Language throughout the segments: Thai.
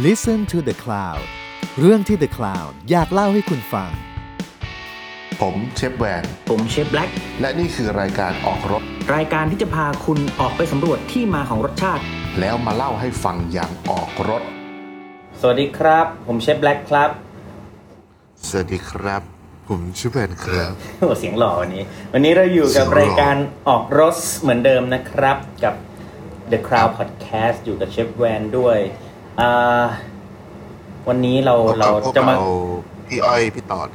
Listen to the Cloud เรื่องที่ The Cloud อยากเล่าให้คุณฟัง ผมเชฟแวน ผมเชฟแบล็กและนี่คือรายการออกรถ รายการที่จะพาคุณออกไปสำรวจที่มาของรสชาติ แล้วมาเล่าให้ฟังอย่างออกรถ สวัสดีครับ ผมเชฟแบล็กครับ สวัสดีครับ ผมชื่อแวนครับ โอ้เสียงหล่อวันนี้ วันนี้เราอยู่กับเสียงหล่อรายการออกรถเหมือนเดิมนะครับกับ The Crowd Podcast อยู่กับเชฟแวนด้วย อ่า วันนี้เราเราพวกจะมาพี่อ้อยพี่ตอด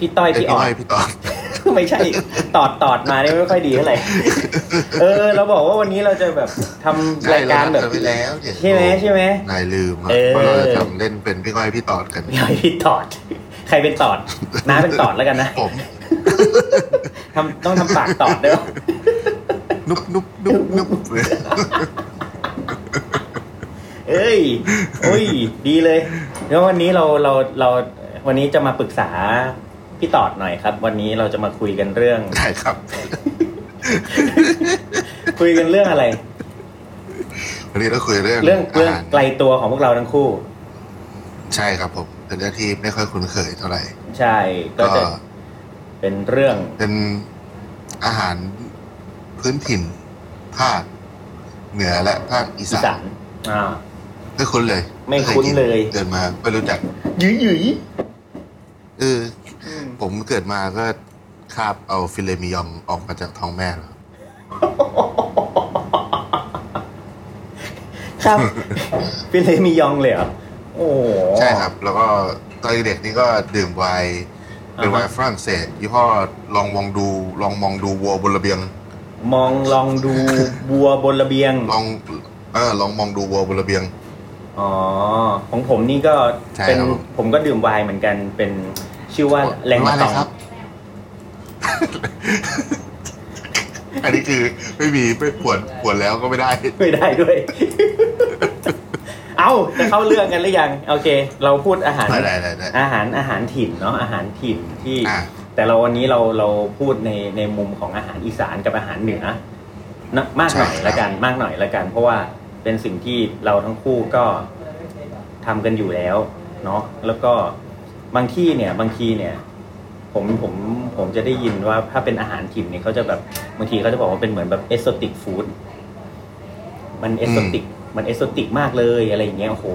พี่ต้อยเอ้ยพี่พี่อ่ออ้อนยพี่ตอด ไม่ใช่ตอดตอดมานี่ไม่ค่อยดีเท่าไหร่ เออ เราบอกว่าวันนี้เราจะแบบทำรายการแบบใช่เทำไปแล้วเนี่ย ใช่ไหมใช่ไหม นายลืมอะเออ ว่าเราจะทำเล่นเป็นพี่อ้อยพี่ตอดกัน พี่อ้อยพี่ตอด ใครเป็นตอด น้าเป็นตอดแล้วกันนะผมทำต้องทำปากตอดด้วยนุบนุบนุบนุบ เลยเอ้ยโอ้ย ดีเลย แล้ววันนี้เราเราเราวันนี้จะมาปรึกษาพี่ตอดหน่อยครับ วันนี้เราจะมาคุยกันเรื่อง ได้ครับ คุยกันเรื่องอะไร วันนี้เราคุยเรื่องเรื่องเรื่องาหาไกลตัวของพวกเราทั้งคู่ ใช่ครับผมเป็นเรื่องที่ไม่ค่อยคุ้นเคยเท่าไหร่ ใช่ก็ก็จะเป็นเรื่องเป็นอาหารพื้นถิ่นภาคเหนือและภาคอีอีสาสานนอ่า ไม่คุ้นเลยไม่คุ้นเลยเดินมาไม่รู้จักหยุยหยุยเออผมเกิดมาก็คาบเอาฟิเลมิยองออกมาจากท้องแม่แล้วครับฟิเลมิยองเลยเหรอโอ้โหใช่ครับ แล้วก็ตอนเด็กนี่ก็ดื่มไวน์เป็นอ่าฮะไวน์ฝรั่งเศสยี่ห้อลองมองดูลองมองดูวัวบนระเบียง มองลองดูบัวบนระเบียง ลองเออลองมองดูวัวบนระเบียง อ๋อ ของผมนี่ก็ใช่เป็นครับผม ผมก็ดื่มไวน์เหมือนกัน เป็นชื่อว่าแรงว่ามาอะไรตองครับ อันนี้คือไม่มีไม่ปวดปวดแล้วก็ไม่ได้ ไม่ได้ด้วย เอาจะเข้าเรื่องกันหรือยัง โอเค เราพูดอาหาร ได้ได้ได้ได้ อาหารอาหารถิ่นเนาะอาหารถิ่นที่ อะ แต่เราวันนี้เราเราพูดในในมุมของอาหารอีสานกับอาหารเหนือนะมากหน่อยใช่ครับ ละกันมากหน่อยละกัน เพราะว่า เป็นสิ่งที่เราทั้งคู่ก็ทำกันอยู่แล้วเนาะแล้วก็บางที่เนี่ยบางทีเนี่ย ผมผมผมจะได้ยินว่าถ้าเป็นอาหารถิ่นเนี่ยเขาจะแบบบางทีเขาจะบอกว่าเป็นเหมือนแบบ exotic food มัน exotic มัน exotic มากเลยอะไรอย่างเงี้ยโอ้โห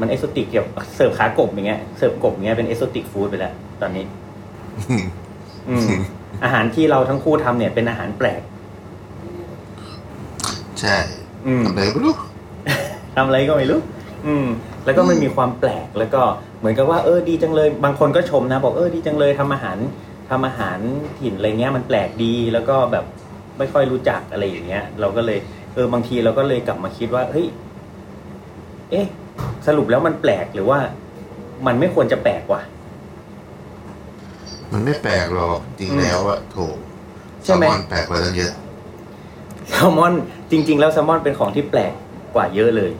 มัน exotic เกี่ยวกับเสิร์ฟขากบอย่างเงี้ยเสิร์ฟกบอย่างเงี้ยเป็น exotic food ไปแล้วตอนนี้ อืมอาหารที่เราทั้งคู่ทำเนี่ยเป็นอาหารแปลก ใช่อืม ทำอะไรไม่รู้ทำอะไรก็ไม่รู้ อืม แล้วก็มันมีความแปลกแล้วก็เหมือนกับว่าเออดีจังเลย บางคนก็ชมนะ บอกเออดีจังเลยทำอาหารทำอาหารถิ่นอะไรเงี้ยมันแปลกดีแล้วก็แบบไม่ค่อยรู้จักอะไรอย่างเงี้ย เราก็เลย เออบางทีเราก็เลยกลับมาคิดว่าเฮ้ยเอ๊ะ สรุปแล้วมันแปลกหรือว่า มันไม่ควรจะแปลกวะมันไม่แปลกหรอกจริงแล้วอะโถใช่ไหมแซลอนแปลกกว่าตั้งเยอะ แซลมอนจริง ๆ แล้วแซลมอนเป็นของที่แปลกกว่าเยอะเลย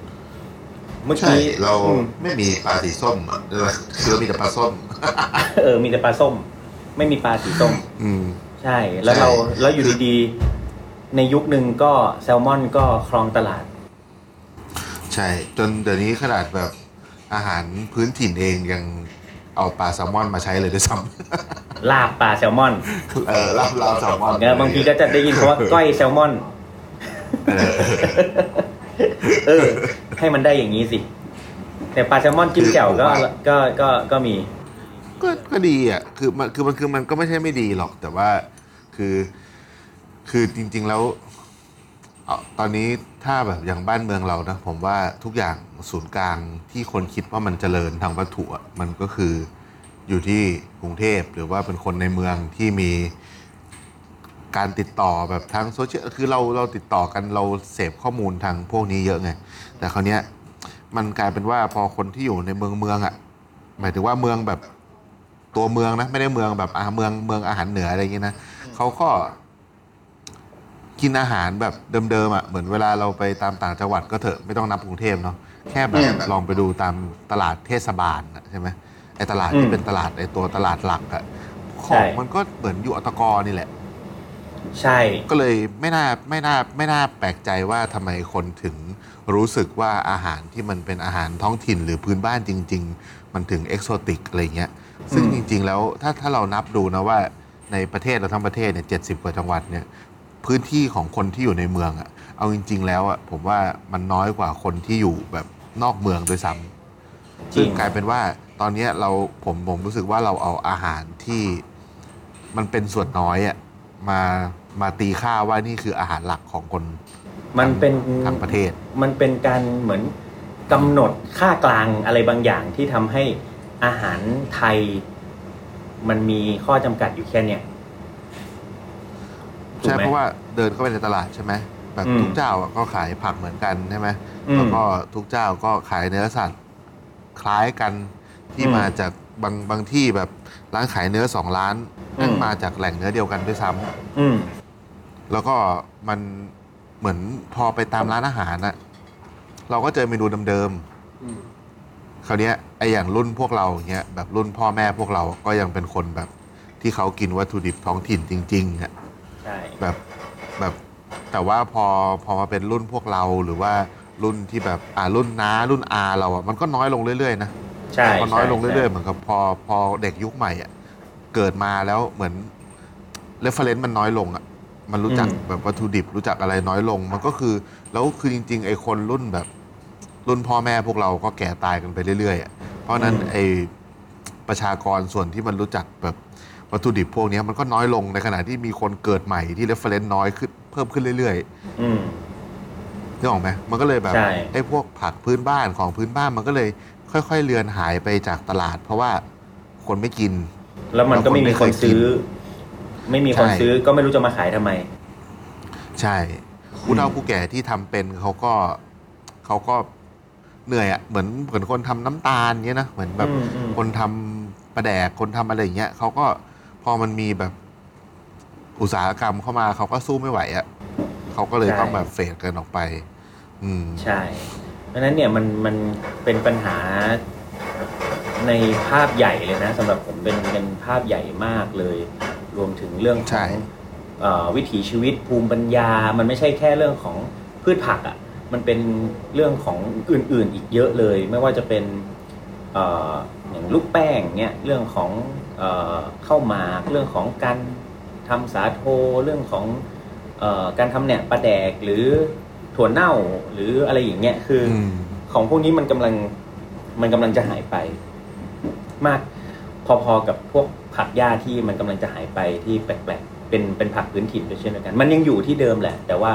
เมื่อใช่กี้เราอืมไม่มีปลาสีส้มอะเออคือมีแต่ปลาส้ม เออมีแต่ปลาส้ม ไม่มีปลาสีส้ม อืม ใช่ แล้วใช่เราแล้วอยู่ดีๆ ในยุคหนึ่งก็แซลมอนก็ครองตลาด ใช่ จนเดี๋ยวนี้ขนาดแบบอาหารพื้นถิ่นเองยังเอาปลาแซลมอนมาใช้เลยด้วยซ้ลาบปลาแซลมอนำ เออลาบลาบแซลมอน เนี่ยบางทีก็จะได้ยินคำว่าก้อยแซลมอน เออเออ ให้มันได้อย่างนี้สิ แต่ปลาแซลมอนจิ้มแจ่วก็ก็ก็ก็มี ก็ก็ดีอะ คือมันคือมันคือมันก็ไม่ใช่ไม่ดีหรอก แต่ว่าคือ คือจริง ๆแล้วเอาตอนนี้ถ้าแบบอย่างบ้านเมืองเรานะผมว่าทุกอย่างศูนย์กลางที่คนคิดว่ามันเจริญทางวัตถุอะมันก็คืออยู่ที่กรุงเทพหรือว่าเป็นคนในเมืองที่มี การติดต่อแบบทางโซเชียลคือเราเราติดต่อกันเราเสพข้อมูลทางพวกนี้เยอะไง แต่คราวเนี้ยมันกลายเป็นว่าพอคนที่อยู่ในเมืองเมืองอะหมายถึงว่าเมืองแบบตัวเมืองนะไม่ได้เมืองแบบอาเมืองเมืองอาหารเหนืออะไรอย่างเงี้ยนะเขาก็กินอาหารแบบเดิมๆอะเหมือนเวลาเราไปตามต่างจังหวัดก็เถอะไม่ต้องนับกรุงเทพเนาะแค่แบบลองไปดูตามตลาดเทศบาลน่ะใช่ไหมไอตลาดอืที่มเป็นตลาดไอตัวตลาดหลักอะขใช่องมันก็เหมือนอยู่อตกนี่แหละ ใช่ ก็เลยไม่น่าไม่น่าไม่น่าแปลกใจว่าทำไมคนถึงรู้สึกว่าอาหารที่มันเป็นอาหารท้องถิ่นหรือพื้นบ้านจริง ๆ มันถึงเอกโซติกอะไรเงี้ยซึ่งอืจมริง ๆ แล้วถ้าถ้าเรานับดูนะว่าในประเทศเราทั้งประเทศเนี่ยเจ็ดสิบกว่าจังหวัดเนี่ยพื้นที่ของคนที่อยู่ในเมืองอะเอาจริง ๆ แล้วอะผมว่ามันน้อยกว่าคนที่อยู่แบบนอกเมืองโดยซ้ำจริงซึ่งกลายเป็นว่าตอนเนี้ยเราผมผมรู้สึกว่าเราเอาอาหารที่มันเป็นส่วนน้อยอะ มามาตีค่าว่านี่คืออาหารหลักของคนมันเป็นทั้งประเทศ มันเป็นการเหมือนกำหนดค่ากลางอะไรบางอย่างที่ทำให้อาหารไทย มันมีข้อจำกัดอยู่แค่เนี้ยถูกใช่ไหมเพราะว่าเดินเข้าไปในตลาดใช่ไหมแบบอืมทุกเจ้าอะก็ขายผักเหมือนกันใช่ไหมอืมแล้วก็ทุกเจ้าก็ขายเนื้อสัตว์คล้ายกันที่อืมมาจากบางบางที่แบบร้านขายเนื้อสองร้าน อืมนั่นมาจากแหล่งเนื้อเดียวกันด้วยซ้ำอืมแล้วก็มันเหมือนพอไปตามร้านอาหารน่ะเราก็เจอเมนูเดิมๆคราวเนี้ยไออย่างรุ่นพวกเราเงี้ยแบบรุ่นพ่อแม่พวกเราก็ยังเป็นคนแบบ ที่เขากินวัตถุดิบท้องถิ่นจริงๆอะ ใช่ แบบแบบแต่ว่าพอพอมาเป็นรุ่นพวกเราหรือว่ารุ่นที่แบบอ่ารุ่นน้ารุ่นอาเราอะมันก็น้อยลงเรื่อยๆนะใช่พอน้อยลงใช่เรื่อยๆ เหมือนกับพอพอเด็กยุคใหม่อะ เกิดมาแล้วเหมือน reference มันน้อยลงอะมันรู้จักแบบวัตถุดิบรู้จักอะไรน้อยลง มันก็คือแล้วคือจริง ๆ ไอ้คนรุ่นแบบ รุ่นพ่อแม่พวกเราก็แก่ตายกันไปเรื่อยๆอะเพราะฉะนั้นไอ้ประชากรส่วนที่มันรู้จักแบบวัตถุดิบพวกเนี้ยมันก็น้อยลงในขณะที่มีคนเกิดใหม่ที่ reference น้อยขึ้นเพิ่มขึ้นเรื่อยๆอืมนึกออกไหมมันก็เลยแบบใช่ ไอ้พวกผักพื้นบ้านของพื้นบ้านมันก็เลย ค่อย ๆ เลือนหายไปจากตลาด เพราะว่าคนไม่กิน แล้วมันก็ไม่มีคนซื้อ ไม่มีคนใช่ซื้อก็ไม่รู้จะมาขายทำไม ใช่ผู้เฒ่าผู้แก่ที่ทำเป็นเขาก็เขาก็เหนื่อยอะ่ะเหมือนเหมือนคนทำน้ำตาลเนี้ยนะเหมือนแบบอืมอืมคนทำประแดกคนทำอะไรอย่างเงี้ยเขาก็พอมันมีแบบอุตสาหกรรมเข้ามาเขาก็สู้ไม่ไหวอะ่ะเขาก็เลยต้องแบบเฟดกันออกไป อืมใช่เพราะฉะนั้นเนี่ยมันมันเป็นปัญหา ในภาพใหญ่เลยนะสำหรับผมเป็นเป็นภาพใหญ่มากเลย รวมถึงเรื่องขใช่ องเออวิถีชีวิตภูมิปัญญา มันไม่ใช่แค่เรื่องของพืชผักอะ่ะมันเป็นเรื่องของอื่นๆอีกเยอะเลย ไม่ว่าจะเป็นเอออย่างลูกแป้งเนี่ยเรื่องของเออข้าวหมากเรื่องของการทำสาโทเรื่องของเออการทำเนี่ยปลาแดกหรือถั่วเน่าหรืออะไรอย่างเงี้ยคืออ อืม ของพวกนี้มันกำลังมันกำลังจะหายไป มาก พอๆกับพวกผักหญ้าที่มันกำลังจะหายไปที่แปลกๆเป็นเป็นผักพื้นถิ่นด้วยเช่นเดียวกัน มันยังอยู่ที่เดิมแหละ แต่ว่า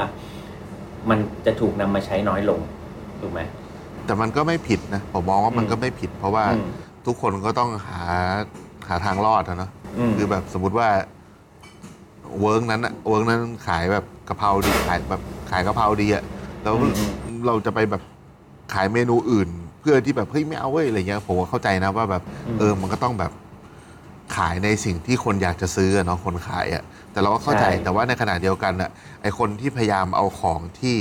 มันจะถูกนำมาใช้น้อยลงถูกไหมแต่มันก็ไม่ผิดนะผมมองว่ามันอืมก็ไม่ผิด เพราะว่าอืมทุกคนก็ต้องหาหาทางรอดอะเนาะอืมคือแบบสมมติว่าเวิร์กนั้นอะเวิร์กนั้นขายแบบกะเพราดีขายแบบขายกะเพราดีอะแล้วอืมอืมเราจะไปแบบ ขายเมนูอื่น เพื่อที่แบบเฮ้ยไม่เอาเว้ยอะไรเงี้ยผมก็เข้าใจนะว่าแบบเออมันก็ต้องแบบขายในสิ่งที่คนอยากจะซื้ออะเนาะคนขายอะแต่เราก็เข้าใจใช่ แต่ว่าในขณะเดียวกันอะไอคนที่พยายามเอาของที่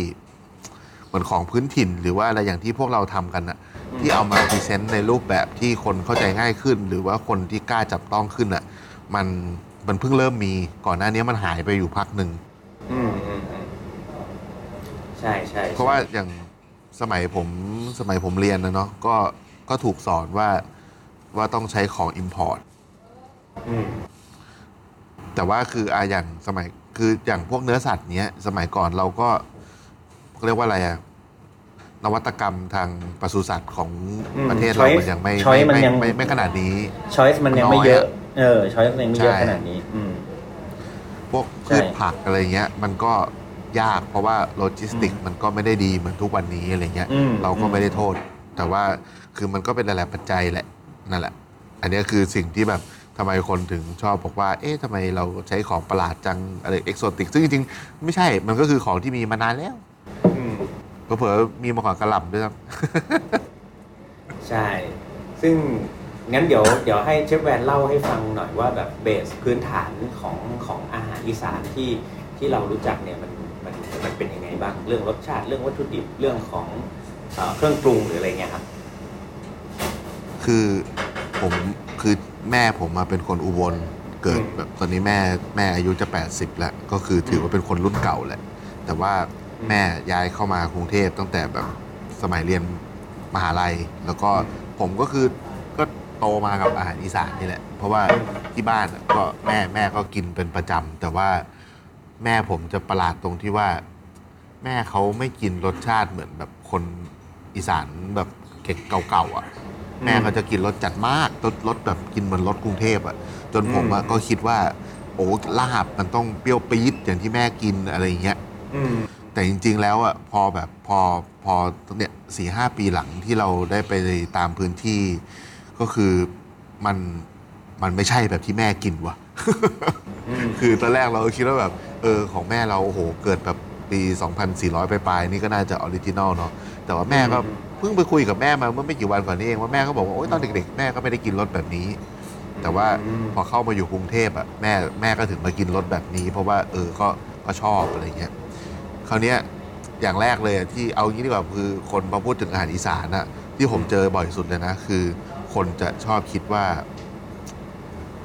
เหมือนของพื้นถิ่น หรือว่าอะไรอย่างที่พวกเราทำกันอะที่เอามาพรีเซนต์ในรูปแบบที่คนเข้าใจง่ายขึ้น หรือว่าคนที่กล้าจับต้องขึ้นอะมันมันเพิ่งเริ่มมีก่อนหน้านี้มันหายไปอยู่พักหนึ่ง อืมอืมอืมใช่ใช่เพราะว่าอย่าง สมัยผมสมัยผมเรียนนะเนาะก็ก็ถูกสอนว่าว่าต้องใช้ของ Import อืมแต่ว่าคืออะอย่างสมัยคืออย่างพวกเนื้อสัตว์เนี้ย สมัยก่อนเราก็เรียกว่าอะไรอะนวัตกรรมทางปศุสัตว์ของอืมประเทศเรา choice มันยังไม่ choice ไม่มันยังไม่ไม่ไม่ขนาดนี้ ช้อยส์มันยังไม่เยอะ น้อยอะเออช้อยส์มันยังไม่เยอะใช่ ขนาดนี้ อืม พวกใช่พืชผักอะไรเงี้ย มันก็ ยาก เพราะว่าโลจิสติกอืมมันก็ไม่ได้ดีเหมือนทุกวันนี้อะไรเงี้ยอืมเราก็อืมไม่ได้โทษ แต่ว่าคือมันก็เป็นหลายๆปัจจัยแหละนั่นแหละ อันเนี้ยคือสิ่งที่แบบทำไมคนถึงชอบบอกว่า เอ๊ะทำไมเราใช้ของประหลาดจังอะไรเอกโซติก ซึ่งจริงๆ ไม่ใช่ มันก็คือของที่มีมานานแล้วอืมเผลอๆมีมาก่อนกระหล่ำด้วยครับ ใช่ ซึ่งงั้นเดี๋ยวเดี๋ยวให้เชฟแวนเล่าให้ฟังหน่อยว่าแบบเบสพื้นฐานของของอาหารอีสานที่ที่เรารู้จักเนี่ยมัน มันมันเป็นยังไงบ้าง เรื่องรสชาติ เรื่องวัตถุดิบ เรื่องของเอ่อเครื่องปรุงหรืออะไรเงี้ยครับ คือผมคือแม่ผมมาเป็นคนอุบลเกิดแบบตอนนี้แม่แม่อายุจะ 80 แล้ว ก็คือถือว่าเป็นคนรุ่นเก่าแหละ แต่ว่าแม่ย้ายเข้ามากรุงเทพตั้งแต่แบบสมัยเรียนมหาลัย แล้วก็ผมก็คือก็โตมากับอาหารอีสานนี่แหละ เพราะว่าที่บ้านอะก็แม่แม่ก็กินเป็นประจำแต่ว่าแม่ผมจะประหลาดตรงที่ว่า แม่เขาไม่กินรสชาติเหมือนแบบคนอีสานแบบเก่เก่าๆอะ แม่เขาจะกินรสจัดมากรสรสแบบกินเหมือนรสกรุงเทพอะ จนผมอะอืมก็คิดว่า โอ้ลาบมันต้องเปรี้ยวปี๊ดอย่างที่แม่กินอะไรอย่างเงี้ยอืมแต่จริง ๆ แล้วอะพอแบบพอพอเนี่ยสี่ห้าปีหลังที่เราได้ไปตามพื้นที่ ก็คือมันมันไม่ใช่แบบที่แม่กินว่ะอืมคือตอนแรกเราก็คิดว่าแบบ เออของแม่เราโอ้โหเกิดแบบ ปี 2,400 ไปปลายๆนี่ก็น่าจะ original เนาะแต่ว่าแม่ก็อืมเพิ่งไปคุยกับแม่มาเมื่อไม่กี่วันก่อนนี้เองว่าแม่ก็บอกว่าโอ๊ยตอนเด็กๆ แม่ก็ไม่ได้กินรสแบบนี้ แต่ว่าพอเข้ามาอยู่กรุงเทพอะแม่แม่ก็ถึงมากินรสแบบนี้ เพราะว่าเออก็ก็ชอบอะไรเงี้ยคราวเนี้ยอย่างแรกเลยอะที่เอางี้ดีกว่าคือคนพอพูดถึงอาหารอีสานอะที่ผมเจอบ่อยสุดเลยนะ คือ คนจะชอบคิดว่า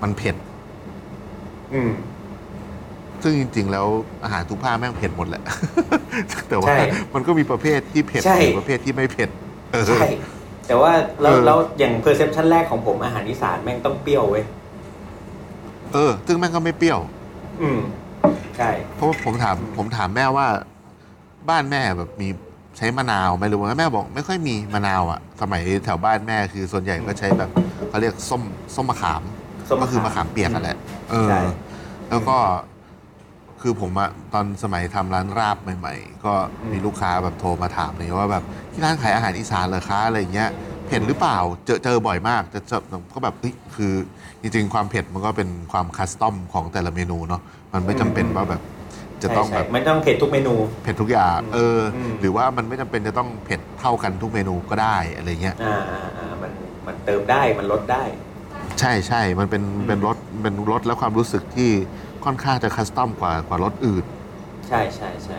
มันเผ็ด อืม ซึ่งจริง ๆ แล้วอาหารทุกภาคแม่งเผ็ดหมดแหละ แต่ว่าใช่มันก็มีประเภทที่เผ็ดใช่ หรือประเภทที่ไม่เผ็ดเออ ใช่ แต่ว่าแล้วเออ แล้วอย่างเพอร์เซพชันแรกของผมอาหารอีสานแม่งต้องเปรี้ยวเว้ย เออ ซึ่งแม่งก็ไม่เปรี้ยว อืม ใช่ เพราะว่าผมถามผมถามแม่ว่า บ้านแม่แบบมีใช้มะนาวไหมหรือว่าแม่บอกไม่ค่อยมีมะนาวอะสมัยแถวบ้านแม่คือส่วนใหญ่ก็ใช้แบบเขาเรียกส้มส้มมะขาม ส้มมะขามก็คือมะขามเปียกนั่นแหละเออ ใช่ แล้วก็ คือผมอะตอนสมัยทำร้านราบใหม่ๆ ก็มีลูกค้าแบบโทรมาถามเลยว่าแบบที่ร้านขายอาหารอีสานเหรอคะอะไรเงี้ยเผ็ดหรือเปล่าเจอเจอบ่อยมากจะจะก็แบบเฮ้ยคือจริงๆความเผ็ดมันก็เป็นความ custom ของแต่ละเมนูเนาะมันไม่จำเป็นว่าแบบจะต้องใช่แบบใช่ไม่ต้องเผ็ดทุกเมนู เผ็ดทุกอย่างอืมเอออมหรือว่ามันไม่จำเป็นจะต้องเผ็ดเท่ากันทุกเมนูก็ได้อะไรเงี้ยอ่าอ่าอ่ามันมันเติมได้มันลดได้ ใช่ใช่มันเป็นอืมเป็นรสเป็นรสและความรู้สึกที่ ค่อนข้างจะ custom กว่ากว่ารสอื่น ใช่ใช่ใช่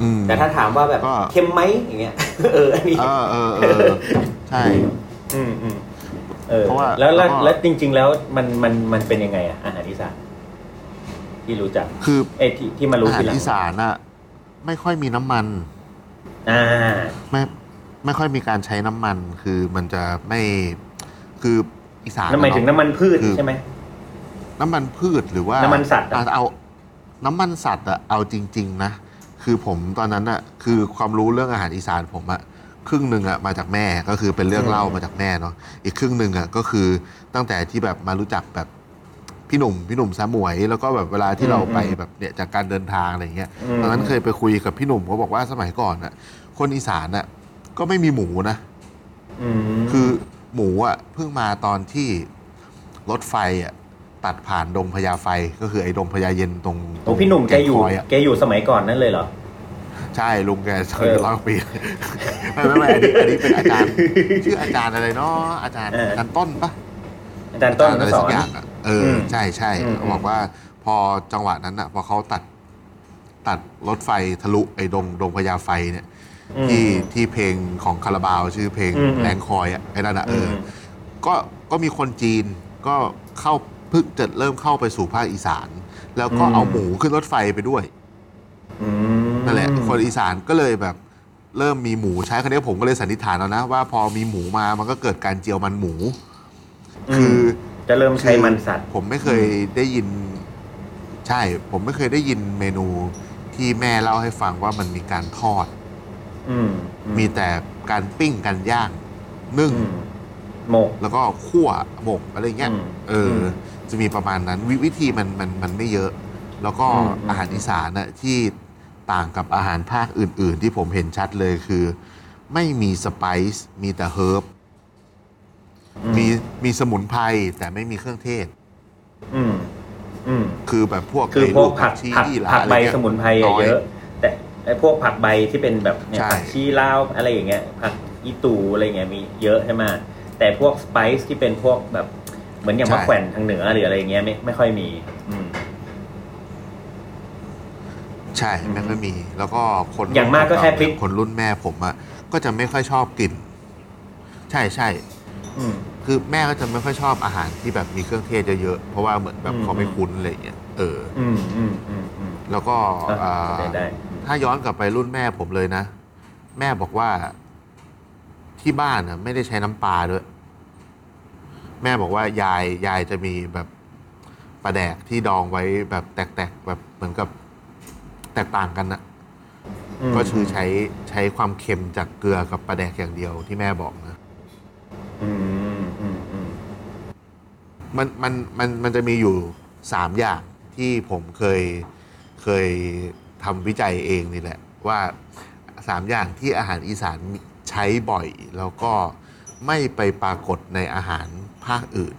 อืม แต่ถ้าถามว่าแบบก็ เค็มไหมอย่างเงี้ย เอออันนี้ เออเออเออใช่ อืมอืมเออเพราะว่าแล้วแล้วแล้วก็ แล้วจริง ๆ แล้วมันมันมันเป็นยังไงอะอาหารอีสานที่รู้จักคือเอยที่ที่มารู้อาหาทีรหลังอีสานอะไม่ค่อยมีน้ำมันอ่า ไม่ไม่ค่อยมีการใช้น้ำมัน คือมันจะไม่คืออีสานนั่นหมายถึงเอะ น้ำมันพืชคือ ใช่ไหม น้ำมันพืชหรือว่าน้ำมันสัตว์อะอะเอาน้ำมันสัตว์อะเอาจริง ๆ นะ คือผมตอนนั้นอะคือความรู้เรื่องอาหารอีสานผมอะครึ่งหนึ่งอะมาจากแม่ก็คือเป็นเรื่องเล่ามาจากแม่เนาะอีกครึ่งหนึ่งอะก็คือตั้งแต่ที่แบบมารู้จักแบบพี่หนุ่มพี่หนุ่มสามวย แล้วก็แบบเวลาที่เราไปแบบเนี่ยจากการเดินทางอะไรเงี้ยมตอนนั้นเคยไปคุยกับพี่หนุ่มเขาบอกว่าสมัยก่อนอะคนอีสานอะก็ไม่มีหมูนะมคือหมูอะเพิ่งมาตอนที่รถไฟอะ ตัดผ่านดงพญาไฟ ก็คือไอ้ดงพญาเย็นตรงโอ้พี่หนุ่มแกอยู่คอยอะแกอยู่สมัยก่อนนั่นเลยเหรอ ใช่ลุงแกเคยเออร้อยกว่าปี ไม่ไม่ไม่อันนี้อันนี้เป็นอาจารย์ ชื่ออาจารย์อะไรเนาะอาจารย์เอออ อาจารย์ต้นปะ อาจารย์ต้นอาจารย์อะไรสสัอกน อย่างอะเอออมใช่ใช่อืมเขาบอกว่าพอจังหวะนั้นอะ พอเขาตัดตัดรถไฟทะลุไอ้ดงดงพญาไฟเนี่ยอืมที่ที่เพลงของคาราบาว ชื่อเพลงอืมแรงคอยอะไอ้นั่นอะเอออม ก็ก็มีคนจีนก็เข้าเพิ่งจะเริ่มเข้าไปสู่ภาคอีสาน แล้วก็อืมเอาหมูขึ้นรถไฟไปด้วยอืมนั่นแหละ คนอีสานก็เลยแบบ เริ่มมีหมูใช้คราวนี้ผมก็เลยสันนิษฐานแล้วนะ ว่าพอมีหมูมามันก็เกิดการเจียวมันหมู คือจะเริ่มใช้มันสัตว์ ผมไม่เคยได้ยิน ใช่ ผมไม่เคยได้ยินเมนูที่แม่เล่าให้ฟังว่ามันมีการทอดอืมอืมีแต่การปิ้งการย่างนึ่งอืมหมกแล้วก็คั่วหมกอะไรเงี้ยอืมเอออม จะมีประมาณนั้นววิธีมันมันมันไม่เยอะ แล้วก็อืมอืมอาหารอีสานน่ะที่ต่างกับอาหารภาคอื่น ๆ ที่ผมเห็นชัดเลยคือ ไม่มีสไปซ์มีแต่เฮิร์บอืมีมีสมุนไพรแต่ไม่มีเครื่องเทศ อืมอืมคือแบบพวกคือไอ้พวกลูผักชีผักยี่หร่าผักใบอะไรเงี้ยสมุนไพรอะน้เยอะ แต่ไอ้พวกผักใบที่เป็นแบบเนี่ยใช่ผักชีลาวอะไรอย่างเงี้ยผักอีตูอะไรเงี้ยมีเยอะใช่ไหมแต่พวกสไปซ์ที่เป็นพวกแบบ เหมือนอย่างมะแขวนทางเหนือหรืออะไรอย่างเงี้ยไม่ไม่ค่อยมี อืม ใช่ไม่ค่อยมี แล้วก็คนอย่างมากก็แค่พริก คนรุ่นแม่ผมอะก็จะไม่ค่อยชอบกลิ่น ใช่ใช่ อืม คือแม่ก็จะไม่ค่อยชอบอาหารที่แบบมีเครื่องเทศเยอะๆ เพราะว่าเหมือนแบบอืม เขาไม่คุ้นอะไรอย่างเงี้ย เออ อืมอืมอืมอืมแล้วก็อะอ่าได้ได้ถ้าย้อนกลับไปรุ่นแม่ผมเลยนะ แม่บอกว่าที่บ้านน่ะ ไม่ได้ใช้น้ำปลาด้วย แม่บอกว่ายายยายจะมีแบบปลาแดกที่ดองไว้แบบแตกๆแบบเหมือนกับแตกต่างกันนะมก็คือใช้ใช้ความเค็มจากเกลือกับปลาแดกอย่างเดียวที่แม่บอกนะ อืมอืมอืมมันมันมันมันจะมีอยู่สามอย่างที่ผมเคยเคยทำวิจัยเองนี่แหละ ว่าสามอย่างที่อาหารอีสานใช้บ่อย แล้วก็ไม่ไปปรากฏในอาหาร ภาคอื่น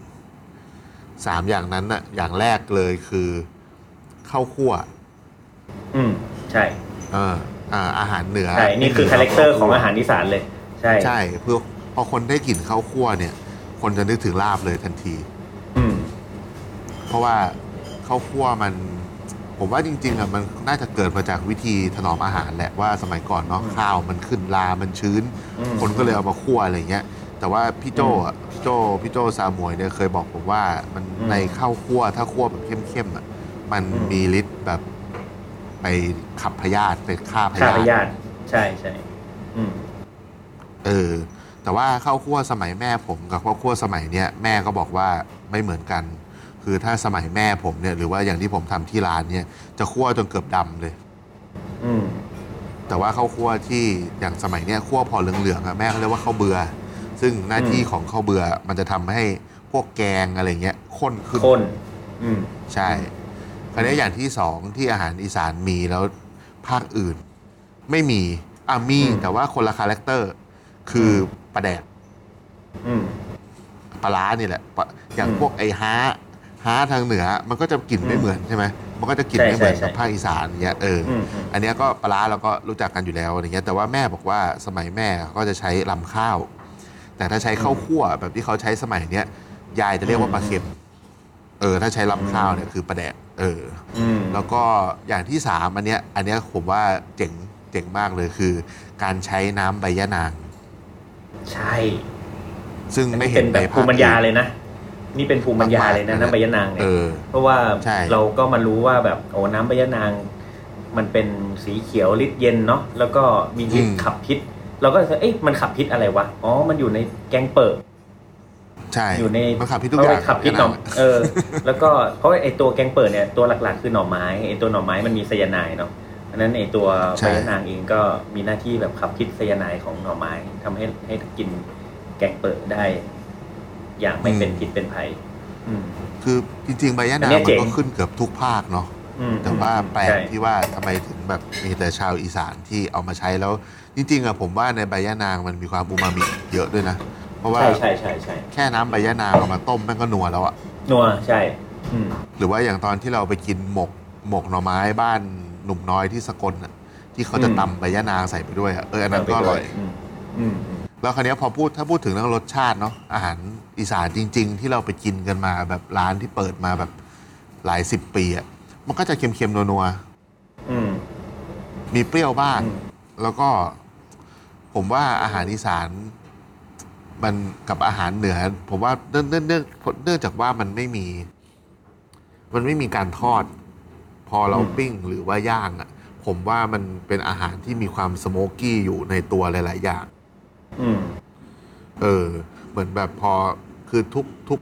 สามอย่างนั้นน่ะอย่างแรกเลยคือข้าวคั่วอืมใช่เอ่ออ่าอาหารเหนือใช่นี่คือ character ของอาหารอีสานเลย ใช่ใช่เพื่อพอคนได้กลิ่นข้าวคั่วเนี่ย คนจะนึกถึงลาบเลยทันที อืมเพราะว่าข้าวคั่วมัน ผมว่าจริงๆอะมันน่าจะเกิดมาจากวิธีถนอมอาหารแหละว่าสมัยก่อนเนาะอืมข้าวมันขึ้นรามันชื้น อืมคนก็เลยเอามาคั่วอะไรเงี้ย แต่ว่าพี่โจอะพี่โจพี่โจซาหมวยเนี่ยเคยบอกผมว่ามันอืม ในข้าวคั่วถ้าคั่วแบบเข้มๆอะมันอืมมีฤทธิ์แบบไปขับพยาธิไปฆ่าพข้าพยายาธิธิใช่ใช่อืม เออ แต่ว่าข้าวคั่วสมัยแม่ผมกับข้าวคั่วสมัยเนี้ยแม่ก็บอกว่าไม่เหมือนกัน คือถ้าสมัยแม่ผมเนี่ยหรือว่าอย่างที่ผมทำที่ร้านเนี่ยจะคั่วจนเกือบดำเลย อืม แต่ว่าข้าวคั่วที่อย่างสมัยเนี้ยคั่วพอเหลืองๆอะแม่เขาเรียกว่าข้าวเบือ ซึ่งหน้าที่อืมของข้าวเบือมันจะทำให้พวกแกงอะไรเงี้ยข้นขึ้น ข้น อืม ใช่ คราวนี้อย่างที่สองที่อาหารอีสานมีแล้วภาคอื่น ไม่มีอะมีอืม แต่ว่าคนละ character คืออมปลาแดกอืม ปลาร้านี่แหละปะอย่างอืมพวกไอ้ฮ้าฮ้าทางเหนือ มันก็จะกลิ่นไม่อืมเหมือนใช่ไหมมันก็จะกลิ่นใช่ไม่เหมือนใช่กับใช่ ภาคอีสานเงี้ยเอออ อืมอืมอันเนี้ยก็ปลาร้าเราก็รู้จักกันอยู่แล้วอะไรเงี้ยแต่ว่าแม่บอกว่าสมัยแม่ก็จะใช้รำข้าว แต่ถ้าใช้ข้าวคั่วแบบที่เขาใช้สมัยเนี้ยยายจะเรียกว่าปลาเค็ม เออ ถ้าใช้ลำข้าวเนี่ยคือปลาแดกเอออืมแล้วก็อย่างที่สามอันเนี้ย อันเนี้ยผมว่าเจ๋งเจ๋งมากเลยคือ การใช้น้ำใบยะนาง ใช่ ซึ่งอันไม่นี้เห็เป็นนแบในบภาภูคมิปัญญาอื่นเลยนะนี่เป็นภูมิปัญญาเลยนะมากๆน้ำใบยะนางเนี่เอยอเพราะว่าใช่เราก็มารู้ว่าแบบโอ้น้ำใบยะนาง มันเป็นสีเขียวฤทธิ์เย็นเนาะแล้วก็มีฤทธิ์ขับพิษ เราก็จะเอ๊ะมันขับพิษอะไรวะ อ๋อ มันอยู่ในแกงเปิดใช่อยู่ในมันขับพิษทุกอย่างเขับพิษหน่อเออ แล้วก็เพราะไอตัวแกงเปิดเนี่ยตัวหลักๆคือหน่อไม้ไอตัวหน่อไม้มันมีไซยาไนด์เนาะอันนั้นไอตัวใช่ใบยะนางเองก็มีหน้าที่แบบขับพิษไซยาไนด์ของหน่อไม้ทำให้ให้กินแกงเปิดได้ อย่างไม่เป็นพิษเป็นภัยอืมคือจริงๆใบยะอันานงเนี้ยมัเจ๋นงก็ขึ้นเกือบทุกภาคเนาะอืม แต่ว่าแปลกใช่ที่ว่าทำไมถึงแบบมีแต่ชาวอีสานที่เอามาใช้แล้ว จริงๆอะผมว่าในใบยะนางมันมีความอูมามิเยอะด้วยนะ เพราะว่าใช่ใช่ใช่ใช่แค่น้ำใบยะนางเอามาต้มแม่งก็นัวแล้วอะนัวใช่อืมหรือว่าอย่างตอนที่เราไปกินหมกหมกหน่อไม้บ้านหนุ่มน้อยที่สกลอะที่เขาจะอืมตำใบยะนางใส่ไปด้วยอะเอออันนั้นก็อร่อยอืมอืมอืมแล้วคราวเนี้ยพอพูดถ้าพูดถึงเรื่องรสชาติเนาะอาหารอีสานจริง ๆ ที่เราไปกินกันมาแบบร้านที่เปิดมาแบบหลายสิบปีอะ มันก็จะเค็มๆนัวอืม ๆมีเปรี้ยวบ้างอืม แล้วก็ ผมว่าอาหารอีสาน มันกับอาหารเหนือ ผมว่าเนื่องเนื่องเนื่องเนื่องจากว่ามันไม่มี มันไม่มีการทอด พอเราปิ้งหรือว่าย่างอะผมว่ามันเป็นอาหารที่มีความสโมกกี้อยู่ในตัวหลาย ๆ อย่าง อืม เออ เหมือนแบบพอคือทุกทุก